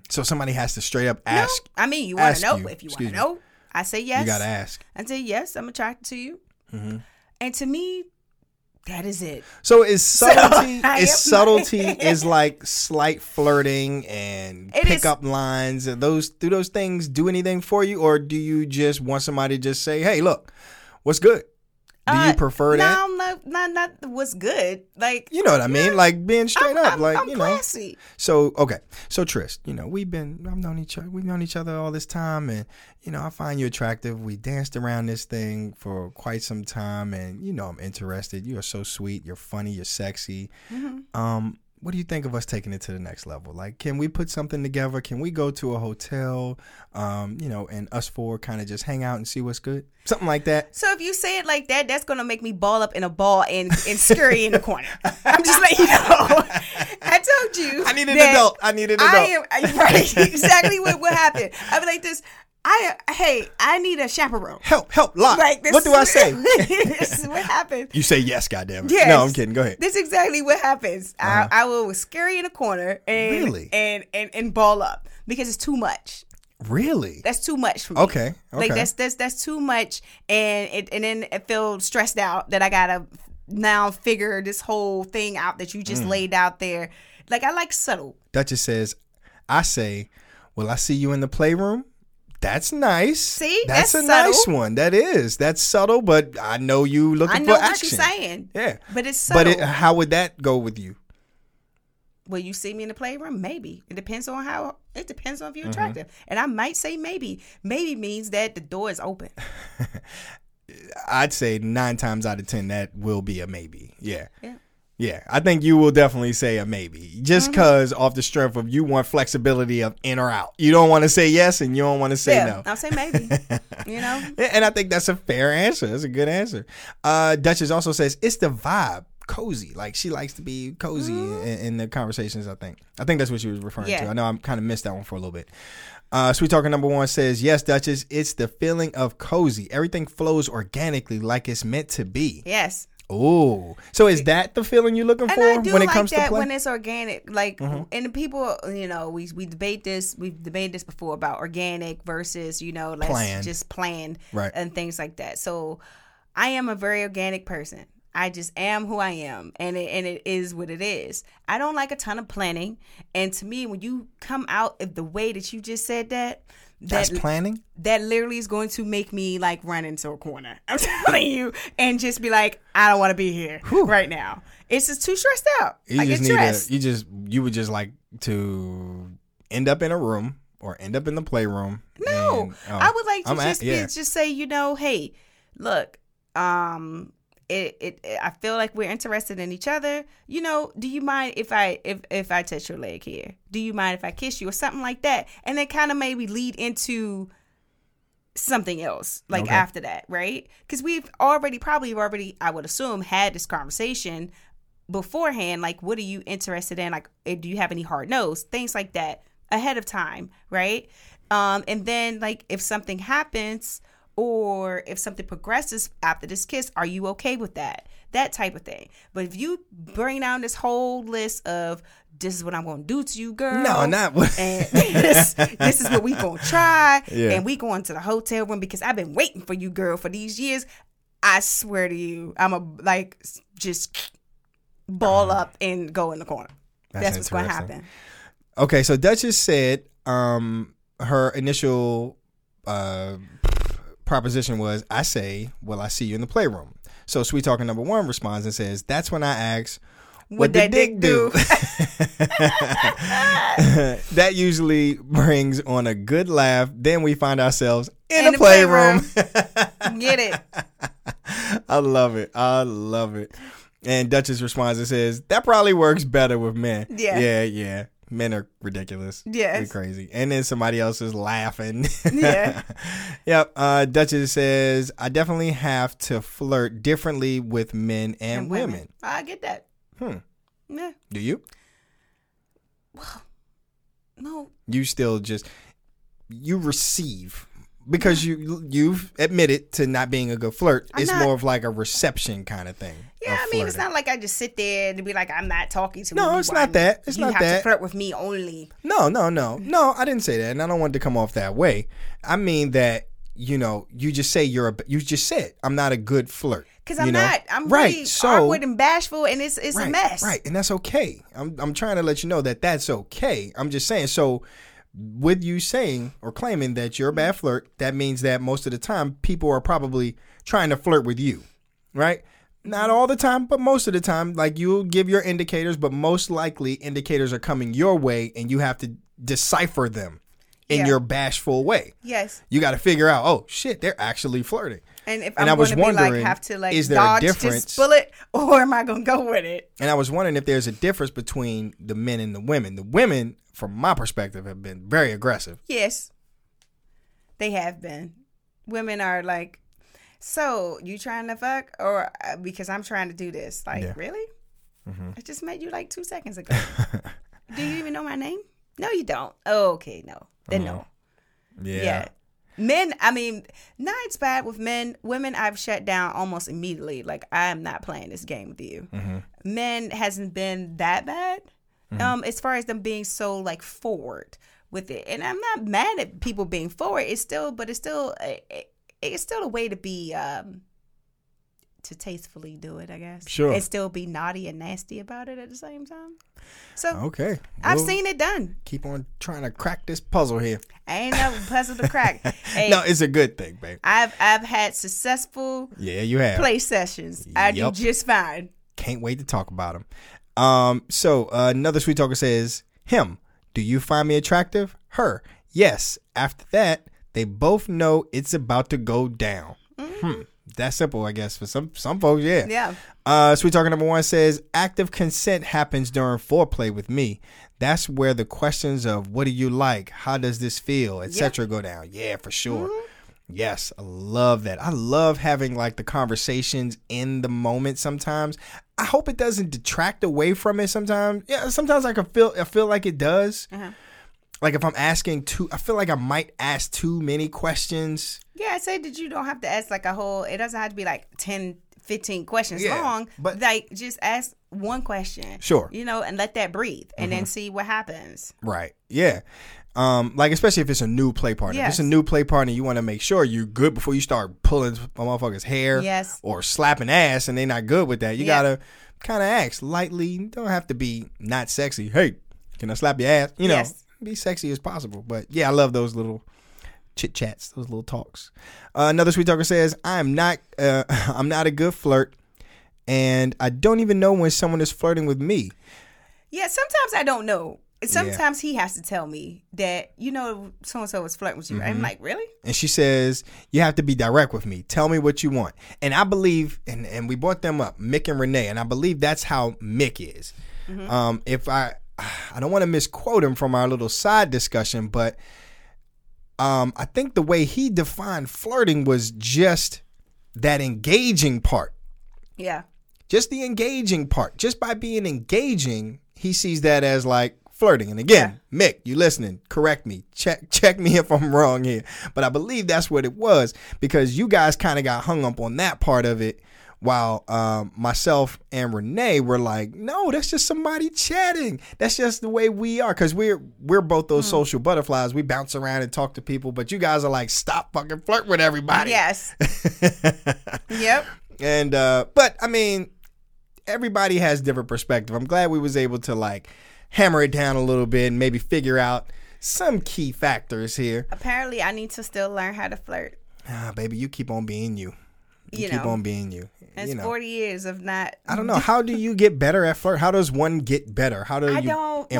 so somebody has to straight up No. ask I mean, you want to know. you. If you want to know, I say yes. you gotta ask I say yes. I'm attracted to you. Mm-hmm. And to me, that is it. So is <laughs> subtlety <laughs> am is subtlety is <laughs> like slight flirting and It is- pickup lines and those do those things do anything for you or do you just want somebody to just say, "Hey, look, what's good?" Do you Uh, prefer that? No, not, not, not what's good. Like, You know what I mean? Like being straight I'm, up, I'm, like I'm you know. classy. So okay, so Trist, you know we've been I've known each other we've known each other all this time, and you know I find you attractive. We danced around this thing for quite some time, and you know I'm interested. You are so sweet. You're funny. You're sexy. Mm-hmm. Um, what do you think of us taking it to the next level? Like, can we put something together? Can we go to a hotel, um, you know, and us four kind of just hang out and see what's good? Something like that. So if you say it like that, that's gonna make me ball up in a ball and, and scurry in the corner. I'm just letting you know. <laughs> I told you. I need an adult. I need an adult. I am right. Exactly what what happened. I'd be like this. I hey, I need a chaperone. help, help, lock. Like this what do I say? <laughs> this is what happens. you say yes, goddamn it. Yes. No, I'm kidding. Go ahead. This is exactly what happens. I, I will scurry in a corner and, Uh-huh. Really? and and and ball up because it's too much. Really? That's too much for me. Okay, Like that's that's that's too much, and it and then I feel stressed out that I gotta now figure this whole thing out that you just Mm. laid out there. Like I like subtle. Duchess says, I say, Will I see you in the playroom? That's nice. See? that's, That's a nice one. That is. That's subtle, but I know you looking I know for what action. you're saying. Yeah. But it's subtle. But it, how would that go with you? Will you see me in the playroom? Maybe. It depends on how. It depends on if Mm-hmm. you're attractive. And I might say maybe. Maybe means that the door is open. <laughs> I'd say nine times out of ten that will be a maybe. Yeah. Yeah. Yeah, I think you will definitely say a maybe, Mm-hmm. just because off the strength of you want flexibility of in or out. You don't want to say yes, and you don't want to say yeah. no. I'll say maybe. <laughs> you know. And I think that's a fair answer. That's a good answer. Uh, Duchess also says it's the vibe, cozy. Like she likes to be cozy in, in the conversations. I think. I think that's what she was referring Yeah. to. I know I kind of missed that one for a little bit. Uh, Sweet Talker number one says yes, Duchess. It's the feeling of cozy. Everything flows organically, like it's meant to be. Yes. Oh, so is that the feeling you're looking And for I do when it like comes to that play? when it's organic. Like, Mm-hmm. and the people, you know, we we debate this. We've debated this before about organic versus, you know, let's Planned. just planned Right. and things like that. So, I am a very organic person. I just am who I am, and it and it is what it is. I don't like a ton of planning, and to me, when you come out of the way that you just said that, that's that planning. that literally is going to make me like run into a corner. <laughs> I'm telling you, and just be like, I don't want to be here right now. It's just too stressed out. You I just get need stressed. a, you just you would just like to end up in a room or end up in the playroom. no, and- oh, I would like to I'm just be, yeah. just say, you know, hey, look, um. It, it, it I feel like we're interested in each other. You know, do you mind if I if if I touch your leg here? Do you mind if I kiss you or something like that? And then kind of maybe lead into something else like Okay. after that, right? Because we've already probably already I would assume had this conversation beforehand. Like, what are you interested in? Like, eh, do you have any hard nos? Things like that ahead of time, right? Um, and then like if something happens or if something progresses after this kiss, are you okay with that? That type of thing. But if you bring down this whole list of this is what I'm gonna do to you, girl. No, not what- and <laughs> this, this is what we gonna try. Yeah. And we going to the hotel room because I've been waiting for you, girl, for these years. I swear to you, I'm a like just ball up and go in the corner. That's That's, what's gonna happen. Okay, so Duchess said um her initial uh proposition was I say, Well, I see you in the playroom. So Sweet Talking number one responds and says, That's when I ask What that dick do? <laughs> that usually brings on a good laugh. Then we find ourselves in, In the the playroom. Get it? <laughs> I love it. I love it. And Duchess responds and says, That probably works better with men. Yeah. Yeah, yeah. Men are ridiculous. Yes. They're crazy. And then somebody else is laughing. Yeah. <laughs> yep. Uh, Duchess says, I definitely have to flirt differently with men and, And women. I get that. Hmm. Yeah. Do you? No. You still just you receive because you you've admitted to not being a good flirt. I'm it's not- more of like a reception kind of thing. Yeah, of I mean, it's not like I just sit there and be like, I'm not talking to No, it's not that. It's you not have that. to flirt with me only. No, no, no, no. I didn't say that, and I don't want it to come off that way. I mean that you know you just say you're a you just said I'm not a good flirt Because I'm know? not. I'm right. really so awkward and bashful, and it's it's right, a mess. right, and that's okay. I'm I'm trying to let you know that that's okay. I'm just saying. So with you saying or claiming that you're a bad mm-hmm. flirt, that means that most of the time people are probably trying to flirt with you, right? Not all the time, but most of the time, like you'll give your indicators, but most likely indicators are coming your way and you have to decipher them in Yeah. your bashful way. Yes. You got to figure out, oh shit, they're actually flirting. And if And I'm I was going to be like have to like is there a dodge difference? this bullet, <laughs> or am I going to go with it? And I was wondering if there's a difference between the men and the women. The women, from my perspective, have been very aggressive. Yes, they have been. Women are like, so you trying to fuck, or uh, because I'm trying to do this? Like, Yeah. Mm-hmm. really? I just met you like two seconds ago. <laughs> do you even know my name? No, you don't. Oh, okay, no, then no. Uh-huh. Yeah. Yeah. Men, I mean, nights bad with men. Women, I've shut down almost immediately. Like, I am not playing this game with you. Mm-hmm. Men hasn't been that bad. Um, as far as them being so like forward with it, and I'm not mad at people being forward. It's still, but it's still, it, it's still a way to be, um, to tastefully do it. I guess. Sure. And still be naughty and nasty about it at the same time. So Okay. I've We'll seen it done. Keep on trying to crack this puzzle here. I ain't never puzzled to crack. <laughs> Hey, No, it's a good thing, babe. I've I've had successful Yeah, you have. play sessions. I do just fine. Can't wait to talk about them. Um, so uh, another sweet talker says, "Him, do you find me attractive? Her, yes. After that, they both know it's about to go down. Hmm, that's simple, I guess. For some some folks, yeah. Yeah. Uh, sweet talker number one says, active consent happens during foreplay with me. That's where the questions of what do you like, how does this feel, etc. go down. Yeah, for sure. Yes, I love that. I love having like the conversations in the moment sometimes. I hope it doesn't detract away from it sometimes. Yeah, sometimes I can feel I feel like it does. Uh-huh. Like if I'm asking too I feel like I might ask too many questions. Yeah, I say that you don't have to ask like a whole it doesn't have to be like 10, 15 questions Yeah, long. but- like just ask one question. Sure. You know, and let that breathe and then see what happens. Right. Yeah. Um, like especially if it's a new play partner. If it's a new play partner, you want to make sure you're good before you start pulling a motherfucker's hair Yes. or slapping ass and they're not good with that. You Yeah. gotta kind of ask lightly. You don't have to be not sexy. Hey, can I slap your ass? You know, Yes. be sexy as possible. But yeah, I love those little chit chats, those little talks. Uh, another sweet talker says, "I'm not, uh, <laughs> I'm not a good flirt, and I don't even know when someone is flirting with me." Yeah, sometimes I don't know. Sometimes he has to tell me that, you know, so and so was flirting with you. Mm-hmm. I'm like, really? and she says you have to be direct with me tell me what you want and i believe and, and we brought them up mick and renee and i believe that's how mick is um, if i <sighs> i don't want to misquote him from our little side discussion but um, i think the way he defined flirting was just that engaging part. Yeah. just the engaging part. Just by being engaging he sees that as like flirting. And again mick you listening? Correct me. Check check me <laughs> if i'm wrong here. But i believe that's what it was because you guys kind of got hung up on that part of it while um, myself and renee were like no that's just somebody chatting that's just the way we are because we're we're both those social butterflies we bounce around and talk to people but you guys are like stop fucking flirt with everybody Yes. <laughs> yep. and uh but I mean everybody has different perspective. I'm glad we was able to like hammer it down a little bit and maybe figure out some key factors here. Apparently, I need to still learn how to flirt. Ah, baby, you keep on being you. You, You keep know. on being you. It's you know. 40 years of not. I don't know. How do you get better at flirt? How does one get better? How do I you don't improve?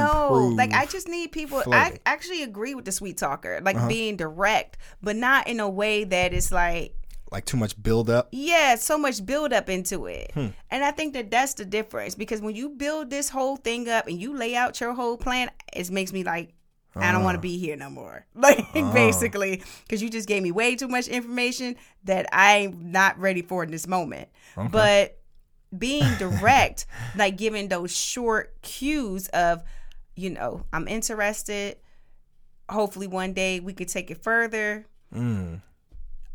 know. Like I just need people. flirting? Uh-huh. I actually agree with the sweet talker, like being direct, but not in a way that is like, like too much build up. yeah, so much build up into it. Hmm. And I think that that's the difference because when you build this whole thing up and you lay out your whole plan, it makes me like. I don't Uh. want to be here no more. <laughs> Like basically, because you just gave me way too much information that I'm not ready for in this moment. But being direct, <laughs> like giving those short cues of, you know, I'm interested. Hopefully, one day we could take it further. Mm.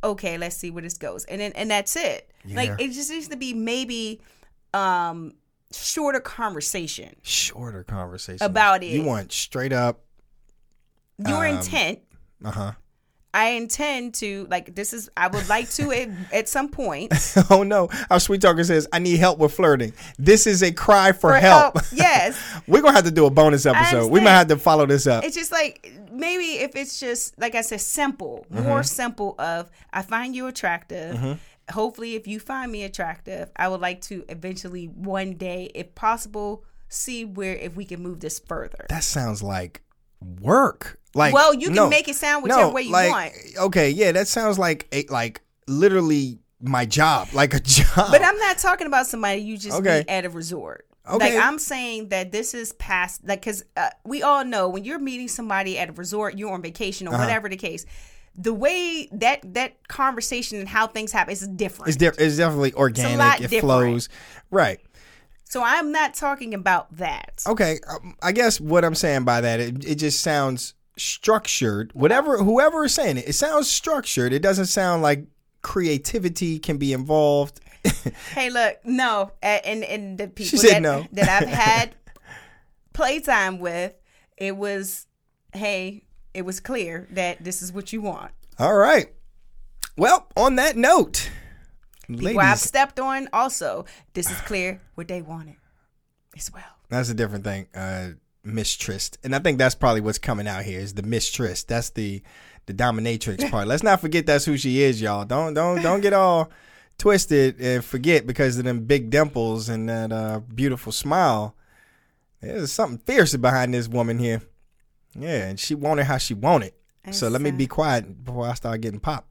Okay, let's see where this goes, and then and that's it. Yeah. Like it just needs to be maybe um shorter conversation. Shorter conversation About it. You want straight up. Your Um, intent. Uh huh. I intend to like this is I would like to at, <laughs> at some point <laughs> oh no! Our sweet talker says, "I need help with flirting." This is a cry for, for help. help. <laughs> Yes. We're gonna have to do a bonus episode. We might have to follow this up. it's just like maybe if it's just like I said, simple, more simple. Of I find you attractive. Hopefully, if you find me attractive, I would like to eventually one day, if possible, see where if we can move this further. that sounds like work. Like, Well, you can no, make it sound no, whichever way you like, want. Okay, yeah, that sounds like a, like literally my job, <laughs> like a job. But I'm not talking about somebody you just Okay. meet at a resort. Okay. Like I'm saying that this is past, like, because uh, we all know when you're meeting somebody at a resort, you're on vacation or Uh-huh. whatever the case. The way that that conversation and how things happen is different. it's, it's definitely organic. lot it different. flows. Right. so I'm not talking about that. Okay. Um, I guess what I'm saying by that, it, it just sounds structured. Whatever, whoever is saying it, it sounds structured. It doesn't sound like creativity can be involved. <laughs> Hey, look, no, and and the people that, no. that I've <laughs> had playtime with, it was, hey, it was clear that this is what you want. All right. Well, on that note, People I've stepped on, also, this is clear what they wanted as well. that's a different thing. Uh, mistrust, and I think that's probably what's coming out here is the mistrust. That's the the dominatrix <laughs> part. Let's not forget that's who she is, y'all. Don't don't don't get all twisted and forget because of them big dimples and that uh, beautiful smile. There's something fierce behind this woman here. Yeah, and she wanted how she wanted. So let me be quiet before I start getting popped.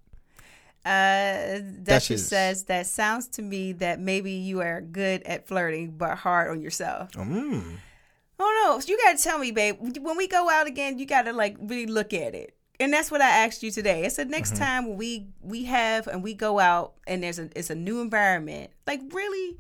Uh. Duchess says that sounds to me that maybe you are good at flirting, but hard on yourself. Mm. Oh no, you got to tell me, babe. When we go out again, you got to like really look at it. And that's what I asked you today. I said next Mm-hmm. time when we we have and we go out and there's a it's a new environment, like really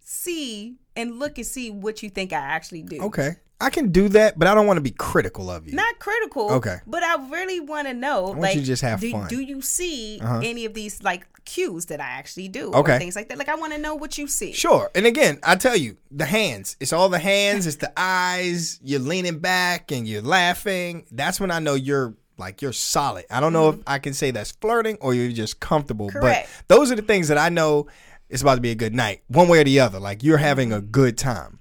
see and look and see what you think I actually do. Okay, I can do that, but I don't want to be critical of you. Not critical. Okay. But I really want to know, want like, you just have do, fun. do you see Uh-huh. any of these like cues that I actually do, Okay. or things like that? Like, I want to know what you see. Sure. And again, I tell you, the hands. It's all the hands, it's the eyes. You're leaning back and you're laughing. That's when I know you're like you're solid. I don't know if I can say that's flirting or you're just comfortable. Mm-hmm. Correct. But those are the things that I know it's about to be a good night. One way or the other. Like you're having a good time.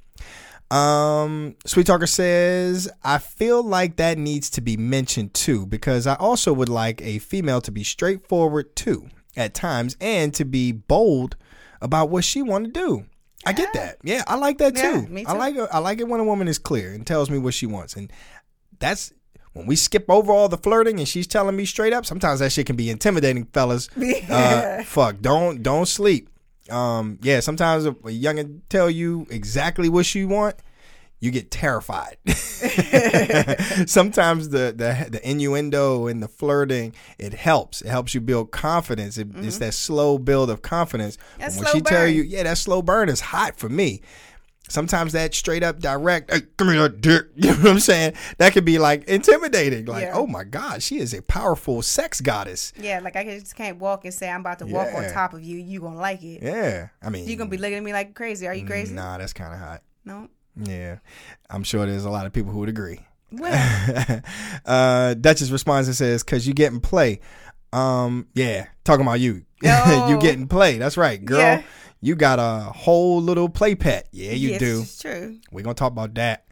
Um, Sweet Talker says, I feel like that needs to be mentioned too, because I also would like a female to be straightforward too at times and to be bold about what she want to do. I get that. Yeah, I like that Yeah, too. me I like I like it when a woman is clear and tells me what she wants. And that's when we skip over all the flirting and she's telling me straight up. Sometimes that shit can be intimidating, fellas. <laughs> Uh, fuck, don't don't sleep. Um, yeah, sometimes if a youngin tell you exactly what she want, you get terrified. <laughs> sometimes the, the the innuendo and the flirting it helps. It helps you build confidence. It, It's that slow build of confidence. Mm-hmm. When she tell you, yeah, that slow burn is hot for me. Sometimes that straight up direct, hey, give me that dick. <laughs> You know what I'm saying? That could be like intimidating. Like, Yeah. oh my God, she is a powerful sex goddess. Yeah, like I just can't walk and say I'm about to walk on top of you. You gonna like it? Yeah, I mean, You gonna be looking at me like crazy? Are you crazy? Nah, that's kind of hot. No. Yeah, I'm sure there's a lot of people who would agree. Well, <laughs> uh, Duchess responds and says, "Cause you getting play." Um, yeah, talking about you. <laughs> No. you getting play. That's right, girl. Yeah. You got a whole little play pet. Yeah, you yes, do. It's true. We're gonna talk about that.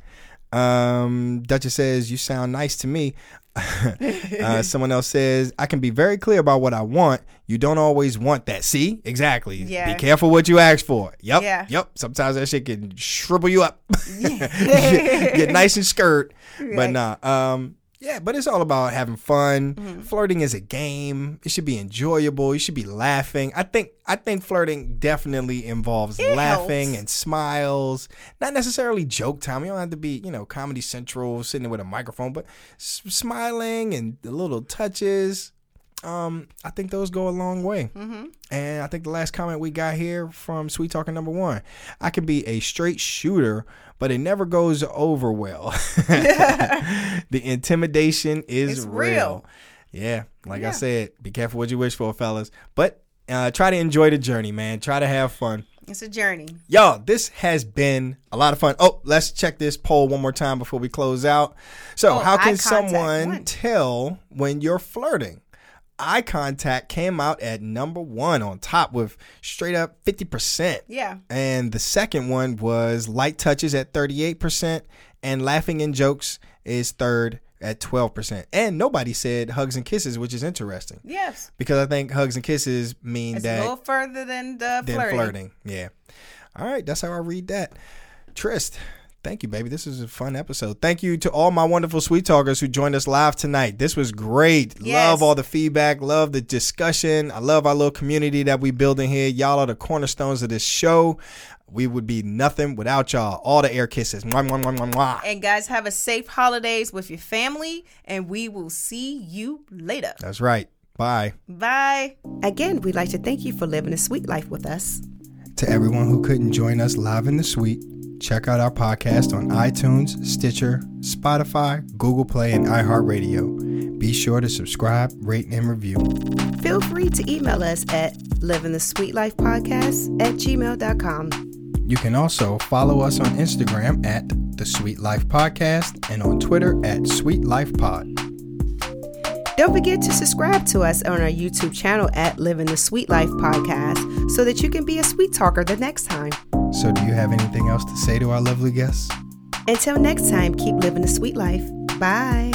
Um, Duchess says, You sound nice to me. <laughs> uh, <laughs> someone else says, I can be very clear about what I want. You don't always want that. See? Exactly. Yeah. Be careful what you ask for. Yep. Yeah. Yep. Sometimes that shit can shrivel you up. <laughs> get, get nice and skirt. But nah. Um, yeah, but it's all about having fun. Mm-hmm. Flirting is a game. It should be enjoyable. You should be laughing. I think I think flirting definitely involves It laughing helps. and smiles. Not necessarily joke time. You don't have to be, you know, Comedy Central sitting with a microphone, but s- smiling and the little touches. Um, I think those go a long way. Mm-hmm. And I think the last comment we got here from Sweet Talker number one, I can be a straight shooter, but it never goes over well. <laughs> <laughs> the intimidation is It's real. real. Yeah, like I said, be careful what you wish for, fellas. But uh, try to enjoy the journey, man. Try to have fun. It's a journey. Y'all, this has been a lot of fun. Oh, let's check this poll one more time before we close out. So, Oh, how can someone won. tell when you're flirting? Eye contact came out at number one on top with straight up 50%. Yeah. And the second one was light touches at 38%, and laughing and jokes is third at 12%. And nobody said hugs and kisses, which is interesting Yes. because I think hugs and kisses mean It's that a little further than the than flirting. flirting. Yeah. All right, that's how I read that. Trist, Thank you, baby. This is a fun episode. Thank you to all my wonderful sweet talkers who joined us live tonight. This was great. Yes. Love all the feedback. Love the discussion. I love our little community that we building here. Y'all are the cornerstones of this show. We would be nothing without y'all. All the air kisses. Mwah, mwah, mwah, mwah, mwah. And guys, have a safe holidays with your family, and we will see you later. That's right. Bye. Bye. Again, we'd like to thank you for living a sweet life with us. To everyone who couldn't join us live in the suite, check out our podcast on iTunes, Stitcher, Spotify, Google Play, and iHeartRadio. Be sure to subscribe, rate, and review. Feel free to email us at livingthesweetlifepodcast the sweet life podcast at gmail.com. You can also follow us on Instagram at The Sweet Life Podcast and on Twitter at Sweet Life Pod. Don't forget to subscribe to us on our YouTube channel at Living the Sweet Life podcast so that you can be a sweet talker the next time. So, do you have anything else to say to our lovely guests? Until next time, keep living the sweet life. Bye.